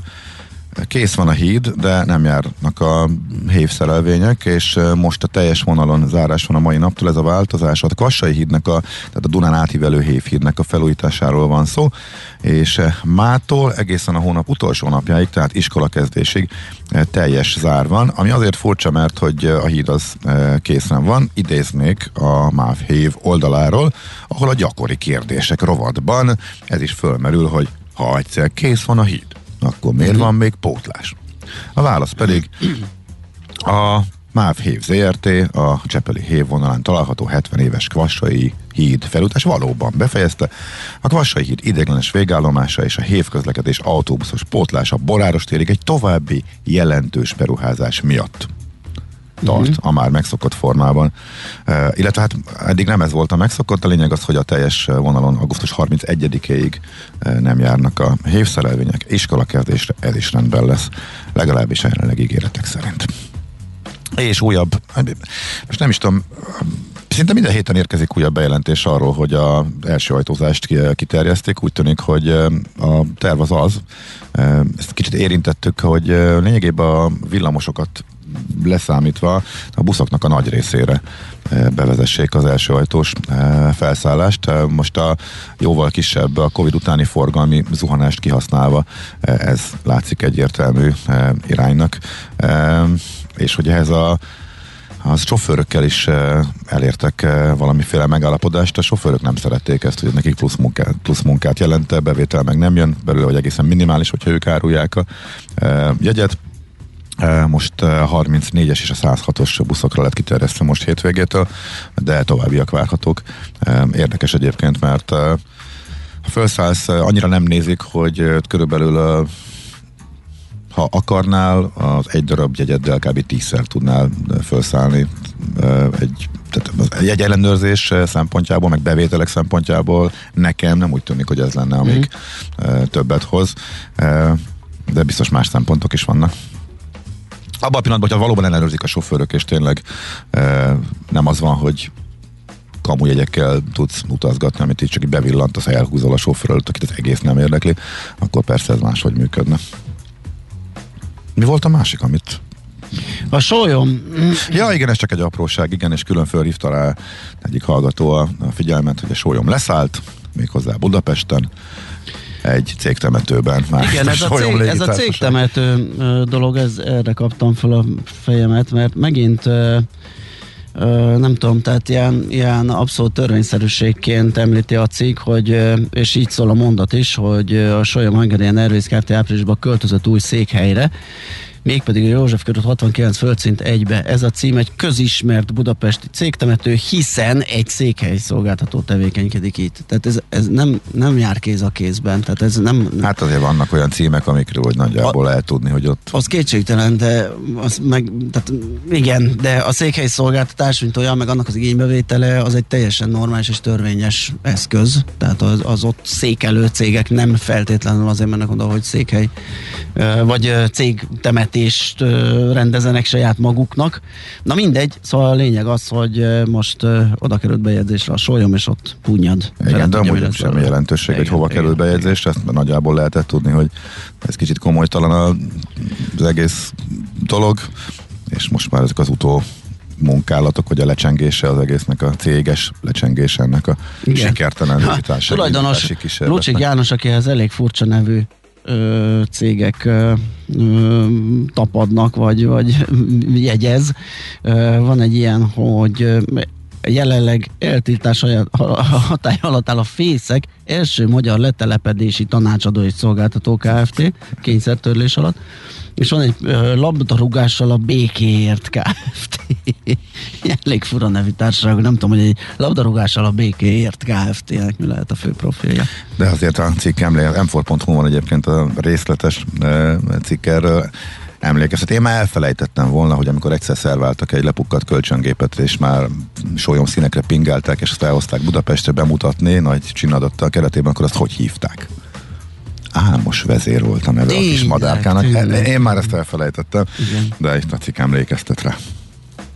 Kész van a híd, de nem járnak a hévszerelvények, és most a teljes vonalon zárás van a mai naptól ez a változás. A Kassai hídnek, a, tehát a Dunán átívelő hévhídnek a felújításáról van szó, és mától egészen a hónap utolsó napjáig, tehát iskola kezdésig teljes zár van, ami azért furcsa, mert hogy a híd az készen van, idéznék a MÁV hév oldaláról, ahol a gyakori kérdések rovatban ez is fölmerül, hogy ha egyszer kész van a híd, akkor miért van még pótlás? A válasz pedig a MÁV Hév ZRT, a Csepeli Hév vonalán található 70 éves Kvassai híd felújítás valóban befejezte. A Kvassai híd ideglenes végállomása és a Hév közlekedés autóbuszos pótlása Boráros térig egy további jelentős beruházás miatt tart uh-huh. a már megszokott formában. Uh, illetve hát eddig nem ez volt a megszokott, a lényeg az, hogy a teljes vonalon augusztus 31-ig uh, nem járnak a hévszerelvények, iskola kezdésre ez is rendben lesz, legalábbis a jelenleg ígéretek szerint. És újabb, most nem is tudom, Szinte minden héten érkezik újabb bejelentés arról, hogy az első ajtózást kiterjeszték. Úgy tűnik, hogy a terv az az, ezt kicsit érintettük, hogy lényegében a villamosokat leszámítva a buszoknak a nagy részére eh, bevezessék az első ajtós eh, felszállást. Eh, most a jóval kisebb, a Covid utáni forgalmi zuhanást kihasználva ez látszik egyértelmű iránynak. És hogy ehhez a az sofőrökkel is elértek valamiféle megállapodást, a sofőrök nem szerették ezt, hogy nekik plusz munkát, plusz munkát jelente, bevétel meg nem jön belőle, hogy egészen minimális, hogyha ők árulják a jegyet most 34-es és a 106-os buszokra lett kiterjesztve most hétvégétől, de továbbiak várhatók. Érdekes egyébként, mert ha felszállsz, annyira nem nézik, hogy körülbelül ha akarnál, az egy darab jegyeddel kb. tízszer tudnál felszállni egy tehát az jegyellenőrzés szempontjából, meg bevételek szempontjából nekem nem úgy tűnik, hogy ez lenne, amíg mm. többet hoz, de biztos más szempontok is vannak. Abban a pillanatban, hogyha valóban ellenőrzik a sofőrök, és tényleg nem az van, hogy kamujegyekkel tudsz utazgatni, amit így csak így bevillant, az elhúzol a sofőr előtt, akit az egész nem érdekli, akkor persze ez máshogy működne. Mi volt a másik, amit a sólyom. Ja, igen, ez csak egy apróság, igen, és külön fölhívta rá egyik hallgató a, a figyelmet, hogy a sólyom leszállt, méghozzá Budapesten, egy cégtemetőben. Már Igen, ez a, cég, ez a cégtemető dolog, ez erre kaptam fel a fejemet, mert megint nem tudom, tehát ilyen, ilyen abszolút törvényszerűségként említi a cikk, hogy, és így szól a mondat is, hogy a Solyom Hungarian Airways Kft. áprilisban költözött új székhelyre, mégpedig a József körút 69 földszint egybe. Ez a cím egy közismert budapesti cégtemető, hiszen egy székhely szolgáltató tevékenykedik itt. Tehát ez, ez nem, nem jár kéz a kézben. Tehát ez nem, hát azért vannak olyan címek, amikről hogy nagyjából a, lehet tudni, hogy ott... Az kétségtelen, de az meg, tehát igen, de a székhely szolgáltatás, mint olyan, meg annak az igénybevétele, az egy teljesen normális és törvényes eszköz. Tehát az, az ott székelő cégek nem feltétlenül azért mennek oda, hogy székhely vagy cég temet meglepetést rendezenek saját maguknak. Na mindegy, szóval a lényeg az, hogy most oda került bejegyzésre a sólyom, és ott punyad. Igen, de amúgy nem semmi jelentőség, hogy hova került bejegyzést, ezt nagyjából lehetett tudni, hogy ez kicsit komolytalan az egész dolog, és most már ezek az utó munkálatok, hogy a lecsengése az egésznek a céges lecsengése ennek a Igen. sikertelen Tulajdonos Lucsik János, akihez elég furcsa nevű ö, cégek ö, tapadnak, vagy, vagy jegyez. Ö, van egy ilyen, hogy jelenleg eltiltás hatály alatt áll a Fészek első magyar letelepedési tanácsadó és szolgáltató Kft. kényszertörlés alatt és van egy labdarúgással a békéért Kft. Elég fura nevű társaság, nem tudom, hogy egy labdarúgással a békéért Kft-nek mi lehet a fő profilja. De azért a cikk emléke, m van egyébként a részletes cikk erről, emlékeztet. Én már elfelejtettem volna, hogy amikor egyszer szerváltak egy lepukkat kölcsöngépet, és már sólyom színekre pingálták, és azt elhozták Budapestre bemutatni, nagy csinadattal keretében, akkor azt hogy hívták? Ámos vezér volt a neve a kis madárkának. Tényleg. Én már ezt elfelejtettem, Igen. de itt a cikk emlékeztet rá.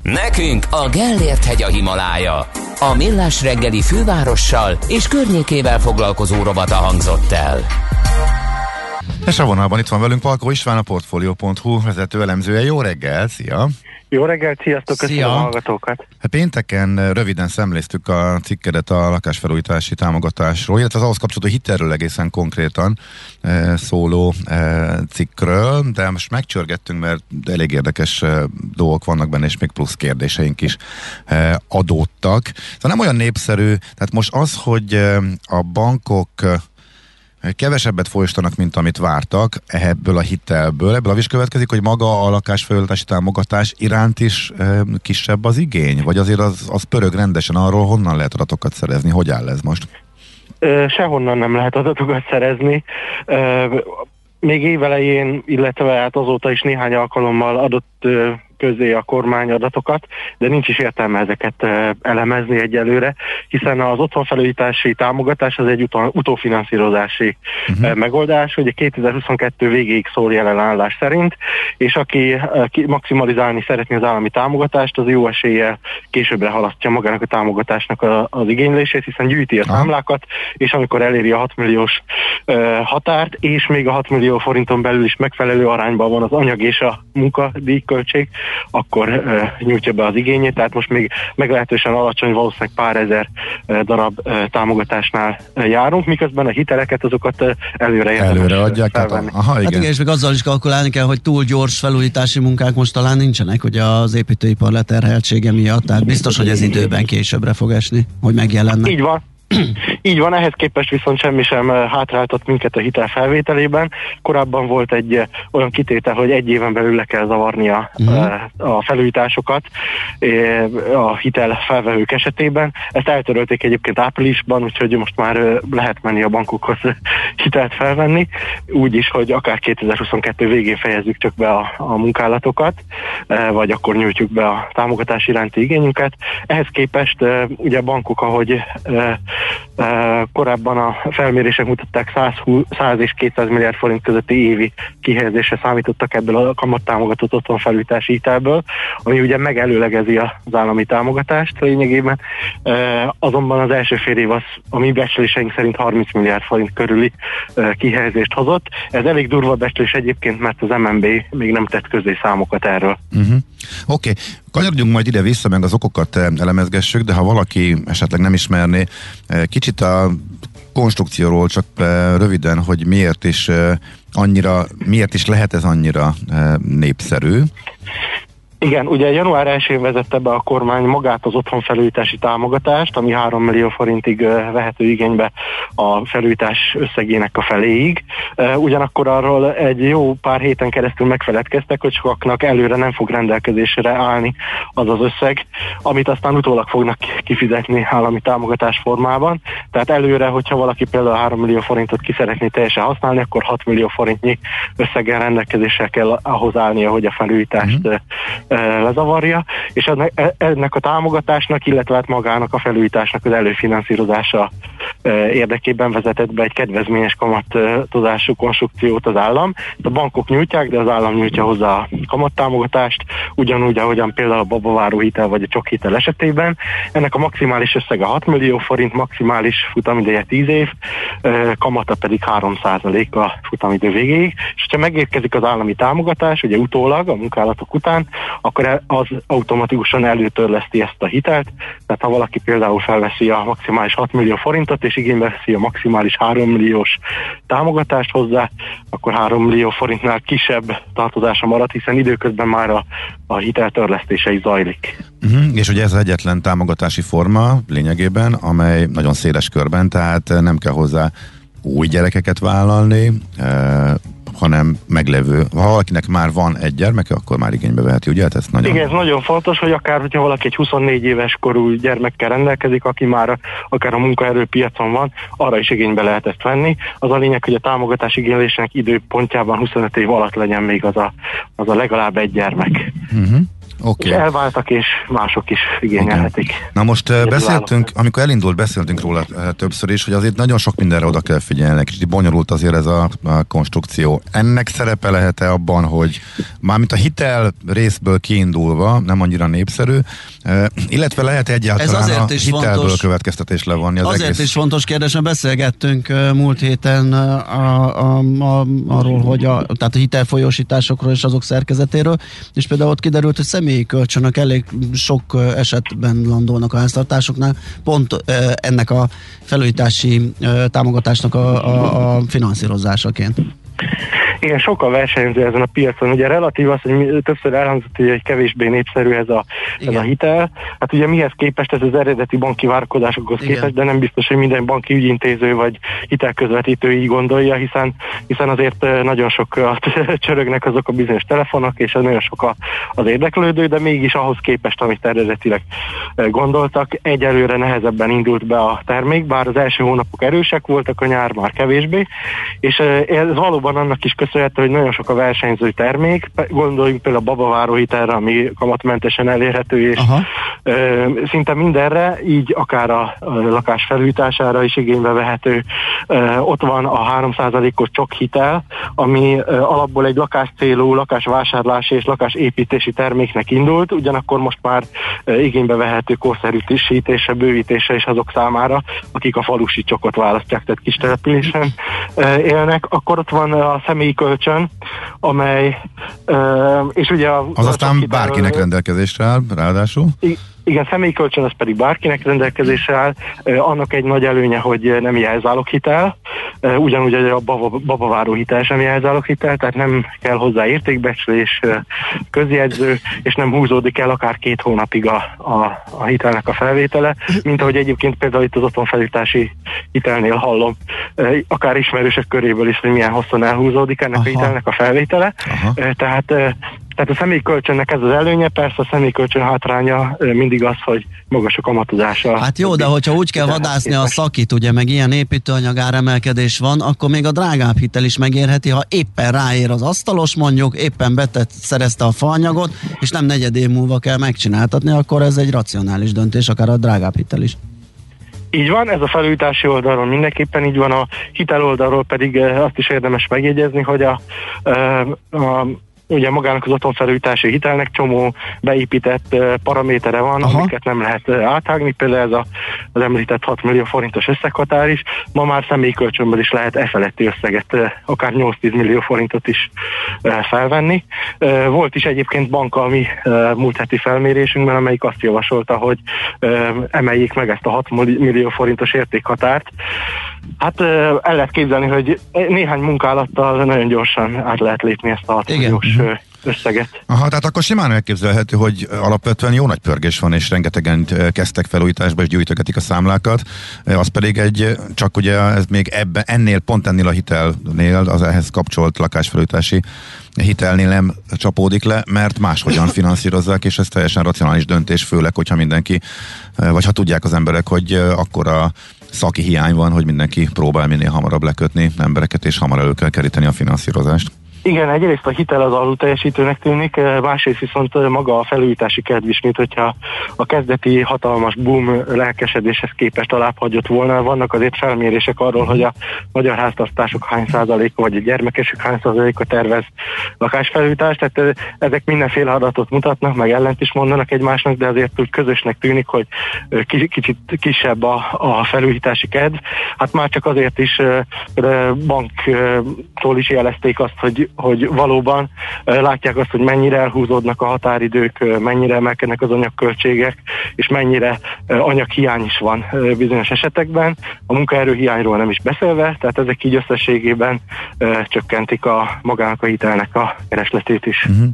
Nekünk a Gellért hegy a Himalája. A Millás reggeli fővárossal és környékével foglalkozó robata hangzott el. És a vonalban itt van velünk Palkó István, a Portfolio.hu vezető elemzője. Jó reggel, szia! Jó reggelt, sziasztok, köszönöm Szia. a hallgatókat. Hát pénteken eh, röviden szemléztük a cikkedet a lakásfelújítási támogatásról, illetve az ahhoz kapcsolódó hitelről egészen konkrétan e, szóló e, cikkről, de most megcsörgettünk, mert elég érdekes e, dolgok vannak benne, és még plusz kérdéseink is e, adódtak. Szóval nem olyan népszerű, tehát most az, hogy e, a bankok kevesebbet folyosítanak, mint amit vártak ebből a hitelből. Ebből a is következik, hogy maga a lakásfelújítási támogatás iránt is e, kisebb az igény? Vagy azért az, az pörög rendesen arról, honnan lehet adatokat szerezni? Hogy áll ez most? Sehonnan nem lehet adatokat szerezni még évelején, illetve hát azóta is néhány alkalommal adott közé a kormány adatokat, de nincs is értelme ezeket elemezni egyelőre, hiszen az otthonfelújítási támogatás az egy utol, utófinanszírozási uh-huh. megoldás, ugye 2022 végéig szól jelen állás szerint, és aki maximalizálni szeretné az állami támogatást, az jó eséllyel későbbre halasztja magának a támogatásnak a, az igénylését, hiszen gyűjti a számlákat, és amikor eléri a 6 milliós határt, és még a 6 millió forinton belül is megfelelő arányban van az anyag és a munkadíjköltség, akkor uh, nyújtja be az igényét, tehát most még meglehetősen alacsony, valószínűleg pár ezer uh, darab uh, támogatásnál járunk, miközben a hiteleket azokat előre Előre adják, tehát, aha, igen. Hát igen, és még azzal is kalkulálni kell, hogy túl gyors felújítási munkák most talán nincsenek, hogy az építőipar leterheltsége miatt, tehát biztos, hogy ez időben későbbre fog esni, hogy megjelennek. Így van, Így van, ehhez képest viszont semmi sem eh, hátráltat minket a hitel felvételében. Korábban volt egy eh, olyan kitétel, hogy egy éven belül le kell zavarni a, Mhm. a felújításokat a hitel felvevők esetében. Ezt eltörölték egyébként áprilisban, úgyhogy most már eh, lehet menni a bankokhoz hitelt felvenni, úgy is, hogy akár 2022 végén fejezzük csak be a, a munkálatokat, vagy akkor nyújtjuk be a támogatás iránti igényünket. Ehhez képest ugye a bankok, ahogy korábban a felmérések mutatták 120, 100 és 200 milliárd forint közötti évi kihelyezésre számítottak ebből a kamattámogatott otthonfelújítási hitelből, ami ugye megelőlegezi az állami támogatást lényegében. Eh, Azonban az első fél év az a mi becsléseink szerint 30 milliárd forint körüli eh, kihelyezést hozott. Ez elég durva becslés egyébként, mert az MNB még nem tett közé számokat erről. Uh-huh. Oké, okay. Kanyarodjunk majd ide-vissza, meg az okokat eh, elemezgessük, de ha valaki esetleg nem ismerné, eh, kicsit a konstrukcióról csak eh, röviden, hogy miért is annyira, miért is lehet ez annyira népszerű. Igen, ugye január 1-én vezette be a kormány magát az otthonfelújítási támogatást, ami 3 millió forintig vehető igénybe a felújítás összegének a feléig. Ugyanakkor arról egy jó pár héten keresztül megfeledkeztek, hogy sokaknak előre nem fog rendelkezésre állni az az összeg, amit aztán utólag fognak kifizetni állami támogatás formában. Tehát előre, hogyha valaki például 3 millió forintot ki szeretné teljesen használni, akkor 6 millió forintnyi összeggel rendelkezésre kell ahhoz állnia, hogy a felújítást Mhm. Ö, lezavarja, és ennek, e- ennek a támogatásnak, illetve hát magának a felújításnak az előfinanszírozása ö, érdekében vezetett be egy kedvezményes kamatozású konstrukciót az állam. A bankok nyújtják, de az állam nyújtja hozzá a kamattámogatást, ugyanúgy, ahogyan például a babaváró hitel vagy a csok hitel esetében. Ennek a maximális összege 6 millió forint, maximális futamideje 10 év, kamata pedig 3% a futamidő végéig, és ha megérkezik az állami támogatás, ugye utólag, a munkálatok után, akkor az automatikusan előtörleszti ezt a hitelt, tehát ha valaki például felveszi a maximális 6 millió forintot, és igénybe veszi a maximális 3 milliós támogatást hozzá, akkor 3 millió forintnál kisebb tartozása marad, hiszen időközben már a, a hiteltörlesztése is zajlik. Uh-huh. És ugye ez az egyetlen támogatási forma lényegében, amely nagyon széles körben, tehát eh, nem kell hozzá új gyerekeket vállalni, eh, hanem meglevő. Ha valakinek már van egy gyermeke, akkor már igénybe veheti, ugye? Hát ez nagyon... Igen, ez nagyon fontos, hogy akár, hogyha valaki egy 24 éves korú gyermekkel rendelkezik, aki már akár a munkaerőpiacon van, arra is igénybe lehet ezt venni. Az a lényeg, hogy a támogatás igénylésének időpontjában 25 év alatt legyen még az a, az a legalább egy gyermek. Uh-huh. És. Okay. elváltak, és mások is igényelhetik. Na most uh, beszéltünk, amikor elindult, beszéltünk róla uh, többször is, hogy azért nagyon sok mindenre oda kell figyelni, kicsit bonyolult azért ez a, a konstrukció. Ennek szerepe lehet-e abban, hogy mármint a hitel részből kiindulva nem annyira népszerű, uh, illetve lehet egyáltalán Ez azért a is hitelből fontos. következtetés levonni az Azért egész... is fontos kérdés, mert beszélgettünk múlt héten a, a, a, arról, hogy a, tehát a hitelfolyósításokról és azok szerkezetéről, és például ott kiderült, hogy személyi kölcsönök elég sok esetben landolnak a háztartásoknál, pont ennek a felújítási támogatásnak a, a, a finanszírozásaként. Igen, sok a versenyző ezen a piacon. Ugye relatív az, hogy mi- többször elhangzott, hogy egy kevésbé népszerű ez a, ez Igen. a hitel. Hát ugye mihez képest ez az eredeti banki várakozásokhoz Igen. képest, de nem biztos, hogy minden banki ügyintéző vagy hitelközvetítő így gondolja, hiszen, hiszen azért nagyon sokat csörögnek azok a bizonyos telefonok, és nagyon sok a, az érdeklődő, de mégis ahhoz képest, amit eredetileg gondoltak, egyelőre nehezebben indult be a termék, bár az első hónapok erősek voltak, a nyár már kevésbé, és ez valóban annak is köszönhető, hogy nagyon sok a versenyző termék, gondoljunk például a babaváró hitelre, ami kamatmentesen elérhető, és Aha. Ö, szinte mindenre, így akár a, a lakás felújítására is igénybe vehető. Ö, ott van a 3%-os csok hitel, ami ö, alapból egy lakás célú, lakásvásárlási és lakásépítési terméknek indult, ugyanakkor most már ö, igénybe vehető korszerűsítése, bővítése is azok számára, akik a falusi csokot választják, tehát kis településen ö, élnek. Akkor ott van a személyi kölcsön, amely, és ugye a Az aztán bárkinek rendelkezésre áll, ráadásul. Igen, személyi kölcsön az pedig bárkinek rendelkezésre áll. Annak egy nagy előnye, hogy nem jelzálog hitel, ugyanúgy a baba, babaváró hitel sem jelzálog hitel, tehát nem kell hozzá értékbecslés, közjegyző, és nem húzódik el akár két hónapig a, a, a hitelnek a felvétele, mint ahogy egyébként például itt az otthonfelújítási hitelnél hallom, akár ismerősök köréből is, hogy milyen hosszan elhúzódik ennek Aha. a hitelnek a felvétele. Aha. Tehát tehát a személykölcsönnek ez az előnye, persze a személykölcsön hátránya mindig az, hogy magas a kamatozása. Hát jó, de hogyha úgy kell vadászni a szakit, ugye, meg ilyen építőanyag áremelkedés van, akkor még a drágább hitel is megérheti, ha éppen ráér az asztalos mondjuk, éppen betett, szerezte a faanyagot, és nem negyed év múlva kell megcsináltatni, akkor ez egy racionális döntés, akár a drágább hitel is. Így van, ez a felújítási oldalról mindenképpen így van, a hitel oldalról pedig azt is érdemes megjegyezni, hogy a, a ugye magának az otthonfelújítási hitelnek csomó beépített paramétere van, Aha. amiket nem lehet átágni, például ez a, az említett 6 millió forintos összeghatár is, ma már személyi kölcsönből is lehet e feletti összeget, akár 8-10 millió forintot is felvenni. Volt is egyébként bankalmi múlt heti felmérésünkben, amelyik azt javasolta, hogy emeljék meg ezt a 6 millió forintos értékhatárt. Hát el lehet képzelni, hogy néhány munkálattal nagyon gyorsan át lehet lépni ezt a 6 milliós összeget. Aha, tehát akkor simán elképzelhető, hogy alapvetően jó nagy pörgés van, és rengetegen kezdtek felújításba, és gyűjtögetik a számlákat. Az pedig egy, csak ugye ez még ebben, ennél, pont ennél a hitelnél, az ehhez kapcsolt lakásfelújítási hitelnél nem csapódik le, mert máshogyan finanszírozzák, és ez teljesen racionális döntés, főleg, hogyha mindenki, vagy ha tudják az emberek, hogy akkor a szaki hiány van, hogy mindenki próbál minél hamarabb lekötni embereket, és hamar elő kell keríteni a finanszírozást. Igen, egyrészt a hitel az alul teljesítőnek tűnik, eh, másrészt viszont eh, maga a felújítási kedv is, mint hogyha a kezdeti hatalmas boom lelkesedéshez képest alább hagyott volna. Vannak azért felmérések arról, hogy a magyar háztartások hány százaléka, vagy a gyermekesük hány százaléka tervez lakásfelújítást, tehát eh, ezek mindenféle adatot mutatnak, meg ellent is mondanak egymásnak, de azért úgy közösnek tűnik, hogy kicsit kisebb a, a felújítási kedv. Hát már csak azért is banktól is jelezték azt, hogy hogy valóban látják azt, hogy mennyire elhúzódnak a határidők, mennyire emelkednek az anyagköltségek, és mennyire anyaghiány is van bizonyos esetekben. A munkaerőhiányról nem is beszélve, tehát ezek így összességében csökkentik a magának a hitelnek a keresletét is. Uh-huh.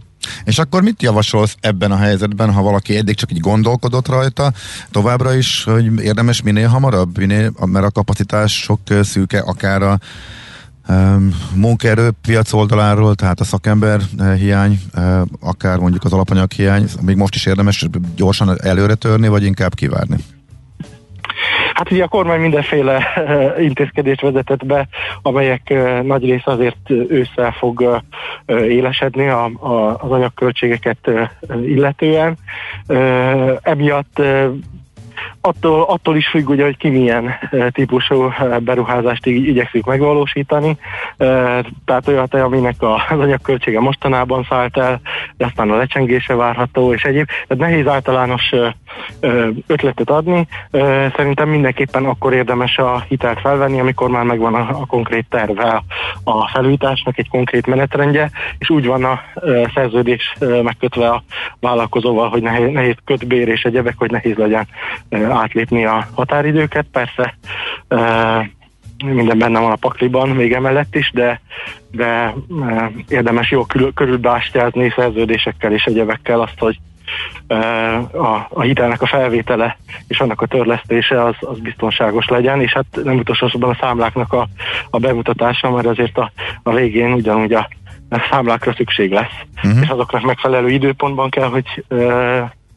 És akkor mit javasolsz ebben a helyzetben, ha valaki eddig csak így gondolkodott rajta, továbbra is, hogy érdemes minél hamarabb, minél, mert a kapacitás sok szűke, akár a munkaerőpiac oldaláról, tehát a szakember eh, hiány, eh, akár mondjuk az alapanyag hiány, még most is érdemes gyorsan előre törni, vagy inkább kivárni? Hát ugye a kormány mindenféle eh, intézkedést vezetett be, amelyek nagy rész azért ősszel fog élesedni a, a, az anyagköltségeket illetően. Emiatt attól, attól is függ, ugye, hogy ki milyen típusú beruházást igyekszik megvalósítani. Eh, tehát olyat, aminek az anyagköltsége mostanában szállt el, de aztán a lecsengése várható, és egyéb. Tehát nehéz általános ötletet adni. Szerintem mindenképpen akkor érdemes a hitelt felvenni, amikor már megvan a, a konkrét terve a felújításnak, egy konkrét menetrendje, és úgy van a szerződés megkötve a vállalkozóval, hogy nehéz, nehéz kötbér és egyebek, hogy nehéz legyen átlépni a határidőket. Persze minden benne van a pakliban, még emellett is, de, de érdemes jó körülbástyázni szerződésekkel és egyebekkel azt, hogy a, a hitelnek a felvétele és annak a törlesztése az, az biztonságos legyen, és hát nem utolsó a számláknak a, a bemutatása, mert azért a, a végén ugyanúgy a számlákra szükség lesz, uh-huh. és azoknak megfelelő időpontban kell, hogy,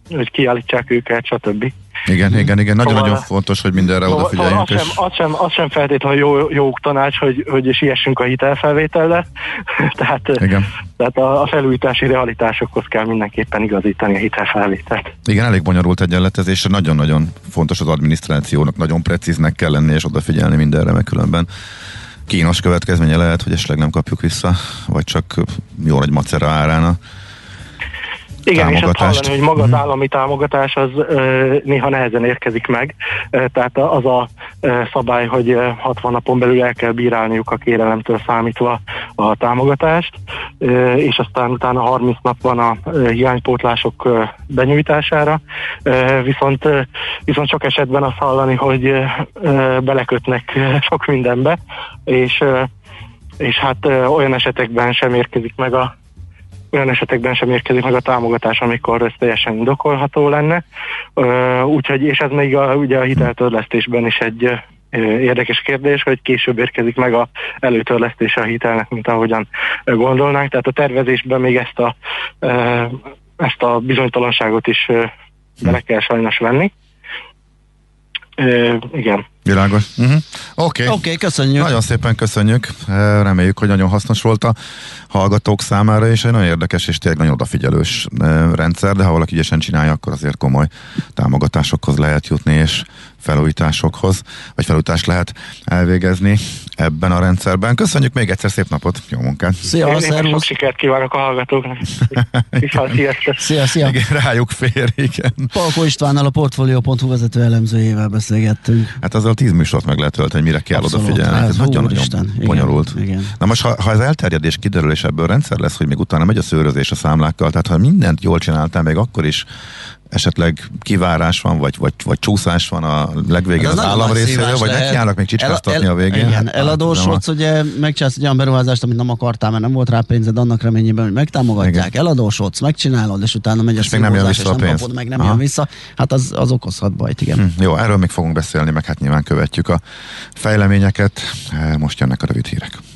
hogy kiállítsák őket, stb. Igen, igen, igen. Nagyon-nagyon szóval, fontos, hogy mindenre szóval, odafigyeljünk. Szóval az, és... sem, az, sem, az sem feltétlenül jó, jó tanács, hogy, hogy siessünk a hitelfelvételre. tehát igen. tehát a, a felújítási realitásokhoz kell mindenképpen igazítani a hitelfelvételt. Igen, elég bonyolult egyenletezésre. Nagyon-nagyon fontos az adminisztrációnak, nagyon precíznek kell lenni, és odafigyelni mindenre, meg különben kínos következménye lehet, hogy esetleg nem kapjuk vissza, vagy csak jó nagy macera árán Igen, és azt támogatást. hallani, hogy maga az Mhm. állami támogatás az ö, néha nehezen érkezik meg. Tehát az a szabály, hogy ö, 60 napon belül el kell bírálniuk a kérelemtől számítva a támogatást, és aztán utána 30 nap van a ö, hiánypótlások benyújtására. Viszont, viszont sok esetben azt hallani, hogy belekötnek sok mindenbe, és, és hát ö, olyan esetekben sem érkezik meg a olyan esetekben sem érkezik meg a támogatás, amikor ez teljesen indokolható lenne. Úgyhogy, és ez még a, ugye a hiteltörlesztésben is egy érdekes kérdés, hogy később érkezik meg a előtörlesztése a hitelnek, mint ahogyan gondolnánk. Tehát a tervezésben még ezt a, ezt a bizonytalanságot is bele kell sajnos venni. Ö, igen. Világos. Uh-huh. Oké. Oké, okay, köszönjük. Nagyon szépen köszönjük, reméljük, hogy nagyon hasznos volt a hallgatók számára, és egy nagyon érdekes és tényleg nagyon odafigyelős rendszer, de ha valaki ügyesen csinálja, akkor azért komoly támogatásokhoz lehet jutni, és felújításokhoz, vagy felújítást lehet elvégezni ebben a rendszerben. Köszönjük még egyszer, szép napot, jó munkát! Szia, Én sok szervusz. sikert kívánok a hallgatóknak. Szia, szia. Igen, rájuk fér, igen. Palko Istvánnal a Portfolio.hu vezető elemzőjével beszélgettünk. Hát azzal tíz műsort meg lehet tölteni, mire kell Abszolút, odafigyelni. ez Ez nagyon-nagyon úristen, igen, bonyolult. igen. Na most, ha, ha ez elterjed és kiderül, és ebből rendszer lesz, hogy még utána megy a szőrözés a számlákkal, tehát ha mindent jól csináltál, még akkor is esetleg kivárás van, vagy, vagy, vagy csúszás van a legvégén Hát az, nagyon állam részéről, vagy lehet. nekiállnak még csicskáztatni El- a végén. Igen, Hát, eladósodsz, ugye megcsinálsz egy olyan beruházást, amit nem akartál, mert nem volt rá pénzed, annak reményében, hogy megtámogatják, Igen. eladósodsz, megcsinálod, és utána megy a És még nem jön vissza a pénz. kapod meg, nem Aha. jön vissza. Hát az, az okozhat bajt, igen. Hm, jó, erről még fogunk beszélni, meg hát nyilván követjük a fejleményeket. Most jönnek a rövid hírek.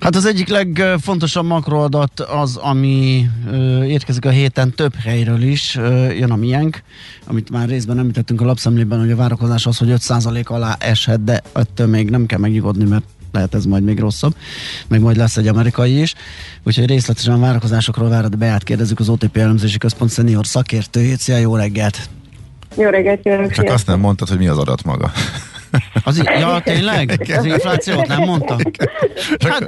Hát az egyik legfontosabb makroadat az, ami ö, érkezik a héten több helyről is, ö, jön a miénk, amit már részben említettünk a lapszemlében, hogy a várakozás az, hogy 5% alá eshet, de ettől még nem kell megnyugodni, mert lehet ez majd még rosszabb, meg majd lesz egy amerikai is. Úgyhogy részletesen a várakozásokról Várad Beát kérdezzük az OTP elemzési központ senior szakértőjét. Szia, jó reggelt! Jó reggelt kívánok! Csak azt nem mondtad, hogy mi az adat maga. Az, ja, tényleg? Az inflációt nem mondtam? Hát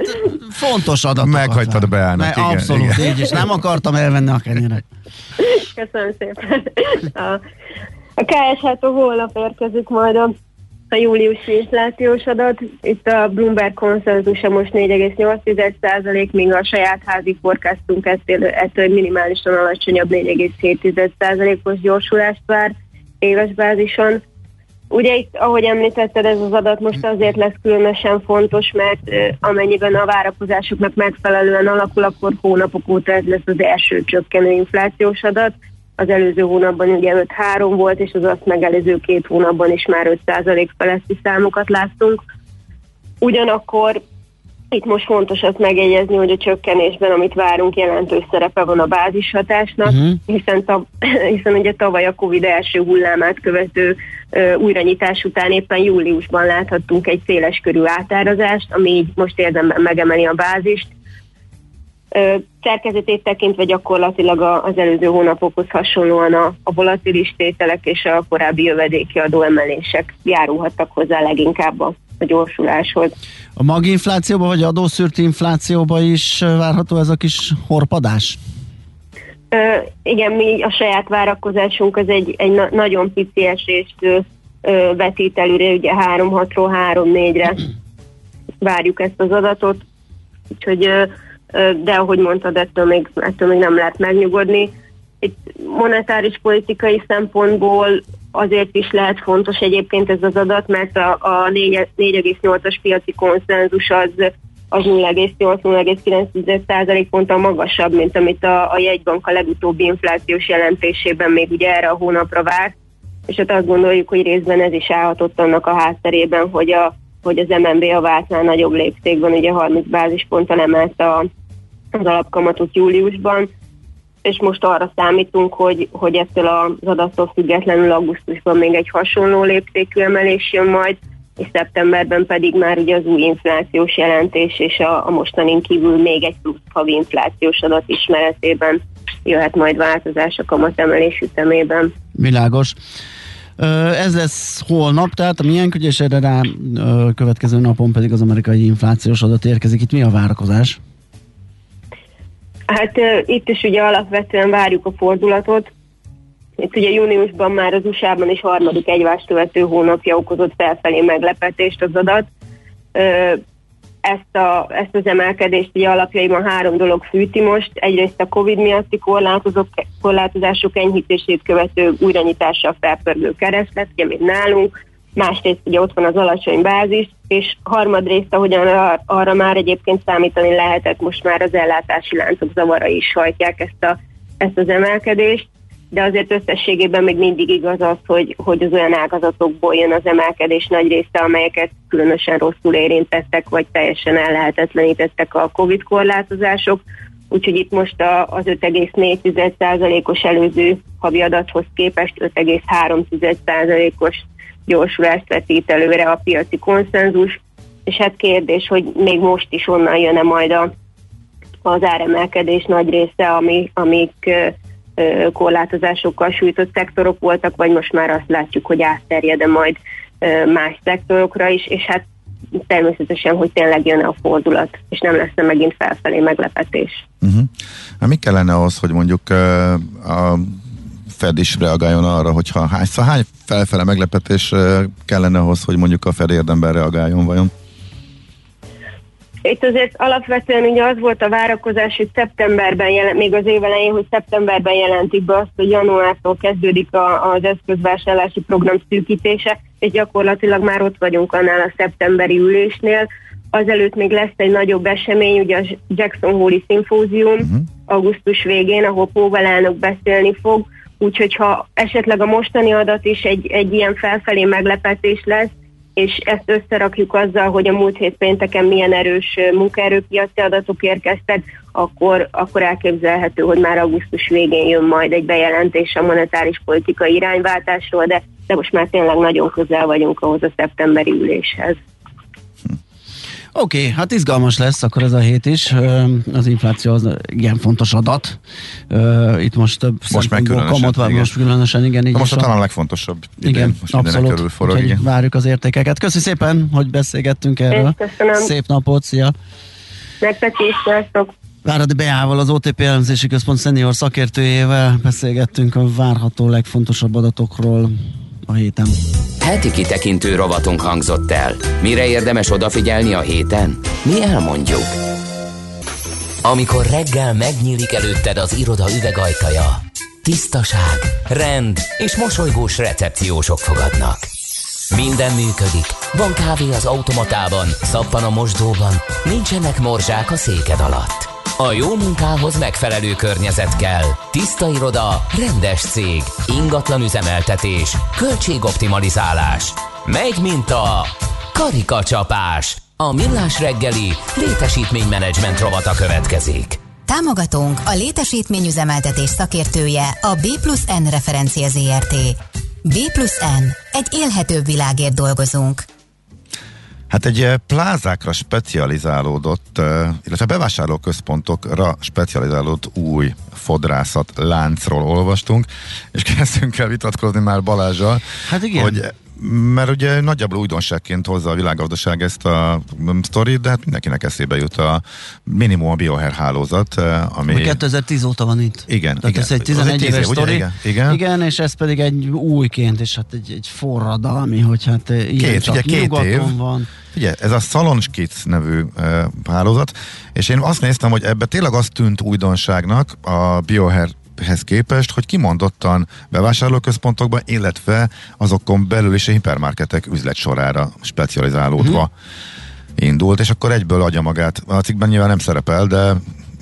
fontos adatokat. Meghagyd Beának, igen, Abszolút, igen. így is. Nem akartam elvenni a kenyeret. Köszönöm szépen. A, a KSH-tól holnap érkezik majd a, a júliusi inflációs adat. Itt a Bloomberg konszenzusa most 4,8%, míg a saját házi forecastunk ettől, ettől minimálisan alacsonyabb 4,7%-os gyorsulást vár éves bázison. Ugye itt, ahogy említetted, ez az adat most azért lesz különösen fontos, mert amennyiben a várakozásoknak megfelelően alakul, akkor hónapok óta ez lesz az első csökkenő inflációs adat. Az előző hónapban ugye 5-3 volt, és az azt megelőző két hónapban is már 5% feletti számokat láttunk. Ugyanakkor itt most fontos azt megjegyezni, hogy a csökkenésben, amit várunk, jelentős szerepe van a bázishatásnak, uh-huh. hiszen, tav- hiszen ugye tavaly a Covid első hullámát követő ö, újranyitás után éppen júliusban láthattunk egy széles körű átárazást, ami így most érdemben megemeli a bázist. Ö, Szerkezetét tekintve gyakorlatilag a- az előző hónapokhoz hasonlóan a, a volatilis tételek és a korábbi jövedéki adóemelések járulhattak hozzá leginkább a, a gyorsuláshoz. A maginflációba vagy adószűrt inflációba is várható ez a kis horpadás? Ö, igen, mi a saját várakozásunk az egy, egy na- nagyon pici esést ö, vetít előre, ugye 3-6-ról 3-4-re várjuk ezt az adatot, úgyhogy ö, de ahogy mondtad, ettől még, ettől még nem lehet megnyugodni. Itt monetáris politikai szempontból azért is lehet fontos egyébként ez az adat, mert a, a 4 4,8-as piaci konszenzus az az 0,8-0,9% ponttal magasabb, mint amit a, a jegybank a legutóbbi inflációs jelentésében még ugye erre a hónapra várt, és hát azt gondoljuk, hogy részben ez is állhatott annak a hátterében, hogy, a, hogy az MNB a váltnál nagyobb léptékben ugye 30 bázisponttal a, az alapkamatot júliusban, és most arra számítunk, hogy, hogy ettől az adattól függetlenül augusztusban még egy hasonló léptékű emelés jön majd, és szeptemberben pedig már ugye az új inflációs jelentés és a, a mostanin kívül még egy plusz havi inflációs adat ismeretében jöhet majd változás a kamatemelés ütemében. Világos. Ez lesz holnap, tehát a milyen és erre rá következő napon pedig az amerikai inflációs adat érkezik. Itt mi a várakozás? Hát itt is ugye alapvetően várjuk a fordulatot. Itt ugye júniusban már az USA-ban is harmadik egyvást követő hónapja okozott felfelé meglepetést az adat ezt, a, ezt az emelkedést ugye alapjaiban három dolog fűti most. Egyrészt a Covid miatti korlátozók, korlátozások enyhítését követő újranyitással felpörgő kereslet, ugye még nálunk, másrészt ugye ott van az alacsony bázis, és harmadrészt, ahogyan arra már egyébként számítani lehetett, most már az ellátási láncok zavarai is hajtják ezt, a, ezt az emelkedést de azért összességében még mindig igaz az, hogy, hogy az olyan ágazatokból jön az emelkedés nagy része, amelyeket különösen rosszul érintettek, vagy teljesen ellehetetlenítettek a Covid korlátozások. Úgyhogy itt most a, az 5,4%-os előző havi adathoz képest 5,3%-os gyorsulást vetít előre a piaci konszenzus, és hát kérdés, hogy még most is onnan jön-e majd a, az áremelkedés nagy része, ami, amik korlátozásokkal sújtott szektorok voltak, vagy most már azt látjuk, hogy átterjed majd más szektorokra is, és hát természetesen, hogy tényleg jön a fordulat, és nem lesz megint felfelé meglepetés. Uh-huh. Hát mi kellene ahhoz, hogy mondjuk a Fed is reagáljon arra, hogyha hány, szóval hány felfele meglepetés kellene ahhoz, hogy mondjuk a Fed érdemben reagáljon vajon? Itt azért alapvetően ugye az volt a várakozás, hogy szeptemberben, jelen, még az év elején, hogy szeptemberben jelentik be azt, hogy januártól kezdődik a, az eszközvásárlási program szűkítése, és gyakorlatilag már ott vagyunk annál a szeptemberi ülésnél. Azelőtt még lesz egy nagyobb esemény, ugye a Jackson Hole-i Symposium uh-huh. augusztus végén, ahol Powell elnök beszélni fog, úgyhogy ha esetleg a mostani adat is egy, egy ilyen felfelé meglepetés lesz, és ezt összerakjuk azzal, hogy a múlt hét pénteken milyen erős munkaerőpiaci adatok érkeztek, akkor, akkor elképzelhető, hogy már augusztus végén jön majd egy bejelentés a monetáris politikai irányváltásról, de, de most már tényleg nagyon közel vagyunk ahhoz a szeptemberi üléshez. Oké, okay, hát izgalmas lesz akkor ez a hét is. Az infláció az igen fontos adat. Itt most több most meg különösen, kamat van, most különösen, igen. Így most a talán a legfontosabb. Igen, most abszolút. Körül forog, igen. várjuk az értékeket. Köszi szépen, hogy beszélgettünk erről. Köszönöm. Szép napot, szia! Nektek is, sziasztok! Váradi Beával, az OTP elemzési központ szenior szakértőjével beszélgettünk a várható legfontosabb adatokról a héten. Heti kitekintő rovatunk hangzott el. Mire érdemes odafigyelni a héten? Mi elmondjuk. Amikor reggel megnyílik előtted az iroda üvegajtaja, tisztaság, rend és mosolygós recepciósok fogadnak. Minden működik. Van kávé az automatában, szappan a mosdóban, nincsenek morzsák a széked alatt. A jó munkához megfelelő környezet kell. Tiszta iroda, rendes cég, ingatlan üzemeltetés, költségoptimalizálás. Megy, mint a karikacsapás. A millás reggeli létesítménymenedzsment rovata következik. Támogatónk a létesítményüzemeltetés szakértője a B plusz N referencia ZRT. B plusz N. Egy élhetőbb világért dolgozunk. Hát egy eh, plázákra specializálódott, eh, illetve bevásárlóközpontokra specializálódott új fodrászat láncról olvastunk, és kezdtünk el vitatkozni már Balázsal, hát igen. hogy mert ugye nagyjából újdonságként hozza a világgazdaság ezt a sztorit, de hát mindenkinek eszébe jut a minimum a bioher hálózat, eh, ami... ami 2010 óta van itt. Igen. Tehát igen. ez egy 11 éves sztori. Igen, igen. igen, és ez pedig egy újként, és hát egy, egy forradalmi, hogy hát ilyen két, csak ugye, két év. van. Ugye, ez a Salonskic nevű uh, hálózat, és én azt néztem, hogy ebbe tényleg azt tűnt újdonságnak a Bioher hez képest, hogy kimondottan bevásárlóközpontokban, illetve azokon belül is a hipermarketek üzletsorára specializálódva uh-huh. indult, és akkor egyből adja magát. A cikkben nyilván nem szerepel, de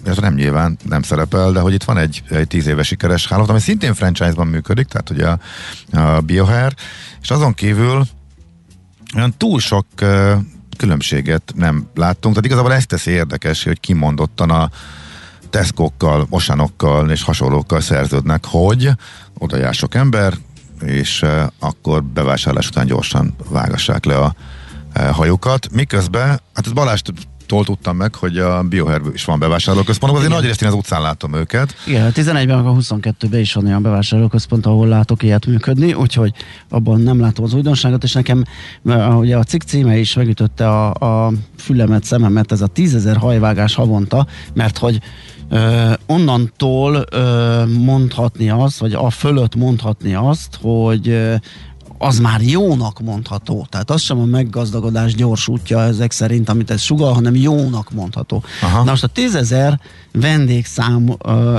ez nem nyilván nem szerepel, de hogy itt van egy, egy tíz éves sikeres hálózat, ami szintén franchise-ban működik, tehát ugye a, a BioHair, és azon kívül olyan túl sok uh, különbséget nem láttunk, tehát igazából ezt teszi érdekes, hogy kimondottan a Tesco-kkal, Osanokkal és hasonlókkal szerződnek, hogy oda jár sok ember, és uh, akkor bevásárlás után gyorsan vágassák le a e, hajókat, miközben, hát ez Balást tól tudtam meg, hogy a Bioher is van bevásárlóközpontban, azért nagy részt én az utcán látom őket. Igen, a 11-ben, a 22-ben is van olyan bevásárlóközpont, ahol látok ilyet működni, úgyhogy abban nem látom az újdonságot, és nekem ugye a cikk címe is megütötte a, a fülemet, szememet, ez a 10.000 hajvágás havonta, mert hogy Ö, onnantól ö, mondhatni azt, vagy a fölött mondhatni azt, hogy az már jónak mondható. Tehát az sem a meggazdagodás gyors útja ezek szerint, amit ez sugal, hanem jónak mondható. Aha. Na most a tízezer vendégszám uh,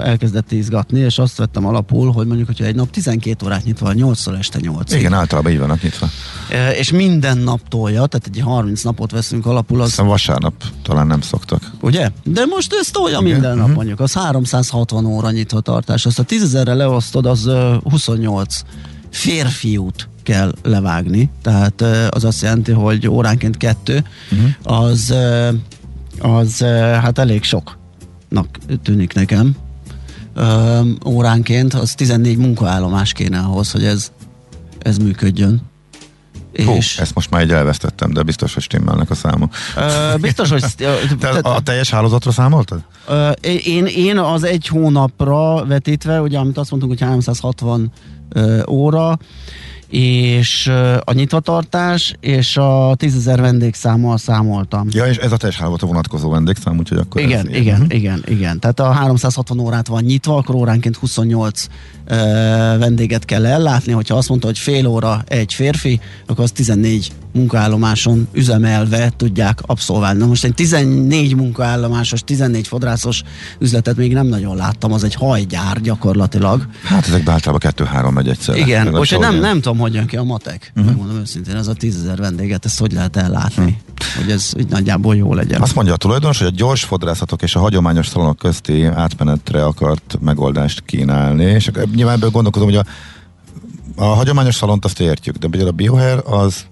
elkezdett izgatni, és azt vettem alapul, hogy mondjuk, hogyha egy nap 12 órát nyitva, 8-szor este 8 Igen, általában így vannak nyitva. Uh, és minden nap tolja, tehát egy 30 napot veszünk alapul. Az... Aztán vasárnap talán nem szoktak. Ugye? De most ez tolja Igen. minden nap mondjuk. Az 360 óra nyitva tartás. Azt a 10.000-re leosztod, az uh, 28 férfiút kell levágni, tehát az azt jelenti, hogy óránként kettő, uh-huh. az, az hát elég soknak tűnik nekem. Óránként az 14 munkaállomás kéne ahhoz, hogy ez, ez működjön. Hú, és... ezt most már egy elvesztettem, de biztos, hogy stimmelnek a számok. Biztos, hogy... Te a, teljes hálózatra számoltad? Én, én az egy hónapra vetítve, ugye amit azt mondtunk, hogy 360 uh, óra, és a nyitvatartás és a tízezer vendégszámmal számoltam. Ja, és ez a teljes hálózatra vonatkozó vendégszám, úgyhogy akkor Igen, ez igen, igen, igen, igen. Tehát a 360 órát van nyitva, akkor óránként 28 uh, vendéget kell ellátni. Hogyha azt mondta, hogy fél óra egy férfi, akkor az 14 munkaállomáson üzemelve tudják abszolválni. Na most egy 14 munkaállomásos, 14 fodrászos üzletet még nem nagyon láttam, az egy hajgyár gyakorlatilag. Hát ezekben általában kettő-három megy egyszer. Igen, most nem, nem tudom, hogy jön ki a matek. Uh-huh. Megmondom őszintén, ez a tízezer vendéget, ezt hogy lehet ellátni? Uh-huh. Hogy ez így nagyjából jó legyen. Azt mondja a tulajdonos, hogy a gyors fodrászatok és a hagyományos szalonok közti átmenetre akart megoldást kínálni, és nyilván ebből gondolkodom, hogy a, a hagyományos szalont azt értjük, de például a biohair az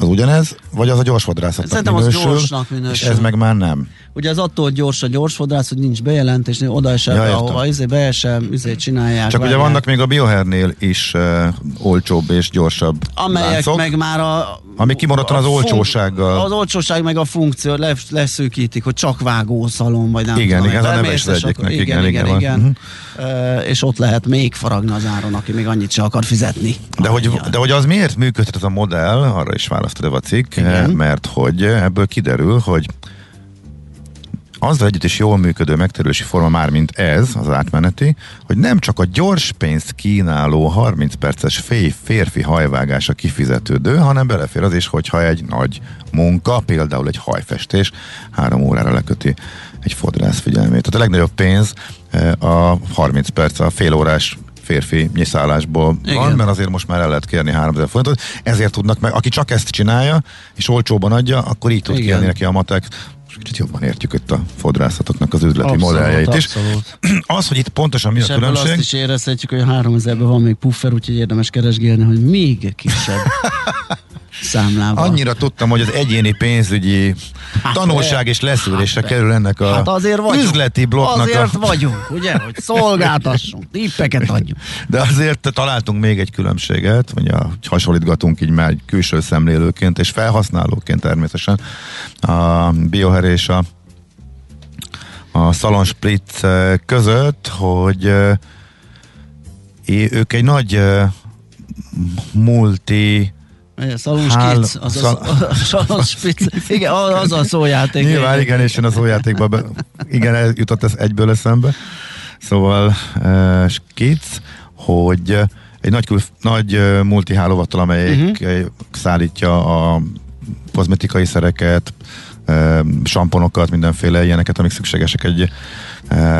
az ugyanez, vagy az a gyorsfodrászatnak Szerintem minősül, az gyorsnak minősül. És ez meg már nem. Ugye az attól gyors a gyorsfodrász, hogy nincs bejelentés, oda esel ja, ahova izé beesem, izé csinálják. Csak várják. ugye vannak még a Biohernél is uh, olcsóbb és gyorsabb Amelyek láncok, meg már a... Ami kimondottan az olcsósággal. Az olcsóság meg a funkció leszűkítik, hogy csak vágószalon, vagy nem Igen, tudom, igen, ez a neve is egyiknek. Igen, igen, igen. igen. igen. Uh, és ott lehet még faragni az áron, aki még annyit se akar fizetni. De hogy, de hogy az miért működhet ez a modell, arra is választod a cikk, igen. mert hogy ebből kiderül, hogy azzal együtt is jól működő megterülési forma már, mint ez, az átmeneti, hogy nem csak a gyors pénzt kínáló 30 perces fél, férfi hajvágása kifizetődő, hanem belefér az is, hogyha egy nagy munka, például egy hajfestés, három órára leköti egy fodrász figyelmét. Tehát a legnagyobb pénz eh, a 30 perc, a fél órás férfi nyiszállásból Igen. van, mert azért most már el lehet kérni 3000 forintot, ezért tudnak meg, aki csak ezt csinálja, és olcsóban adja, akkor így tud Igen. kérni neki a matek kicsit jobban értjük itt a fodrászatoknak az üzleti abszolút, modelljeit abszolút. is. Az, hogy itt pontosan mi és a különbség. azt is érezhetjük, hogy 3000-ben van még puffer, úgyhogy érdemes keresgélni, hogy még kisebb számlával. Annyira tudtam, hogy az egyéni pénzügyi hát, tanulság és leszűrésre hát, kerül ennek a hát azért vagyunk, üzleti blokknak. Azért a... vagyunk, ugye, hogy szolgáltassunk, tippeket adjuk. De azért találtunk még egy különbséget, ugye, hogy hasonlítgatunk így már külső szemlélőként és felhasználóként természetesen a Bioher és a, a Salon Spritz között, hogy ők egy nagy multi Szalons Hál... Kids, az Szal... a, Szalons Spitz. Igen, az a szójáték. Nyilván, igen, igen és én a szójátékban be, igen, jutott ez egyből eszembe. Szóval uh, Kids, hogy egy nagy, kül, nagy uh, multihálóvattal, amelyik uh-huh. szállítja a kozmetikai szereket, samponokat, mindenféle ilyeneket, amik szükségesek egy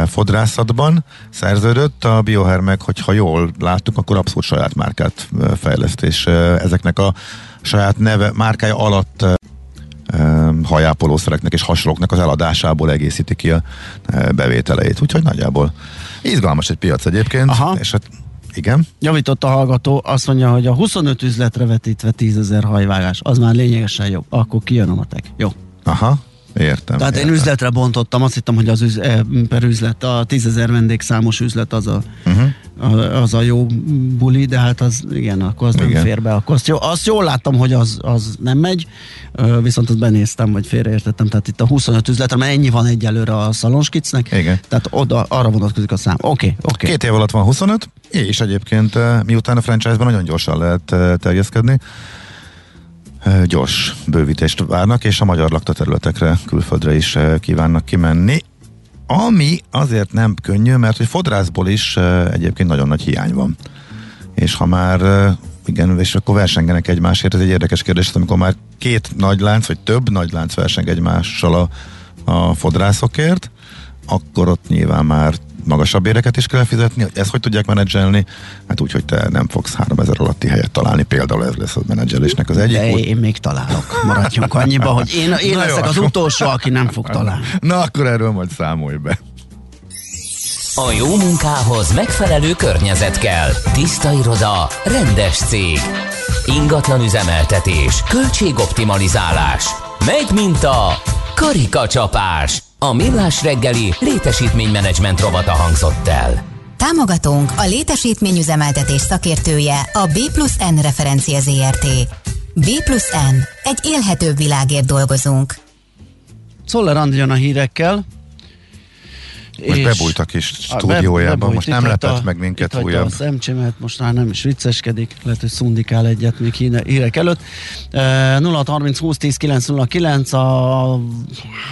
fodrászatban szerződött, a Bioher meg, hogyha jól láttuk, akkor abszolút saját márkát fejleszt, és ezeknek a saját neve, márkája alatt hajápolószereknek és hasonlóknak az eladásából egészíti ki a bevételeit. Úgyhogy nagyjából izgalmas egy piac egyébként, Aha. és hát igen. Javított a hallgató, azt mondja, hogy a 25 üzletre vetítve 10 ezer hajvágás, az már lényegesen jobb. Akkor kijön a matek. Jó. Aha. Értem. Tehát értem. én üzletre bontottam, azt hittem, hogy az üz, per üzlet, a tízezer vendégszámos üzlet az a, uh-huh. a- az a jó buli, de hát az, igen, akkor az nem Igen. fér be. Akkor azt, jó, azt jól láttam, hogy az, az nem megy, viszont azt benéztem, vagy félreértettem, tehát itt a 25 üzletre, mert ennyi van egyelőre a szalonskicnek, Igen. tehát oda, arra vonatkozik a szám. Oké, okay, oké. Okay. Két év alatt van 25, és egyébként eh, miután a franchise-ban nagyon gyorsan lehet eh, terjeszkedni, eh, gyors bővítést várnak, és a magyar laktaterületekre, külföldre is kívánnak kimenni. Ami azért nem könnyű, mert hogy fodrászból is egyébként nagyon nagy hiány van. És ha már igen, és akkor versengenek egymásért, ez egy érdekes kérdés, amikor már két nagy lánc, vagy több nagy lánc verseng egymással a, a fodrászokért, akkor ott nyilván már magasabb éreket is kell fizetni. Ezt hogy tudják menedzselni? Hát úgy, hogy te nem fogsz 3000 alatti helyet találni. Például ez lesz a menedzselésnek az egyik. De út. én még találok. Maradjunk annyiba, hogy én, én Na jó, leszek az akkor- utolsó, aki nem fog találni. Na, akkor erről majd számolj be. A jó munkához megfelelő környezet kell. Tiszta iroda, rendes cég. Ingatlan üzemeltetés, költségoptimalizálás. Megy mint a karikacsapás. A millás reggeli létesítménymenedzsment rovata hangzott el. Támogatónk a létesítményüzemeltetés szakértője a B plusz N referencia ZRT. B plusz N. Egy élhetőbb világért dolgozunk. Szoller Andi jön a hírekkel. Most és- bebújt a kis A stúdiójában, bebújt, most nem lepett meg minket újabb. a szemcsémet, most már nem is vicceskedik, lehet, hogy szundikál egyet még híne- hírek előtt. E, 0 30 20 10 909 a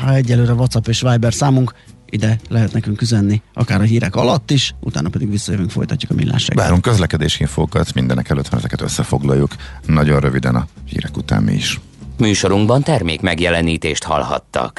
egyelőre WhatsApp és Viber számunk, ide lehet nekünk üzenni, akár a hírek alatt is, utána pedig visszajövünk, folytatjuk a millás. Várunk közlekedési infókat mindenek előtt, mert ezeket összefoglaljuk nagyon röviden a hírek után mi is. Műsorunkban termék megjelenítést hallhattak.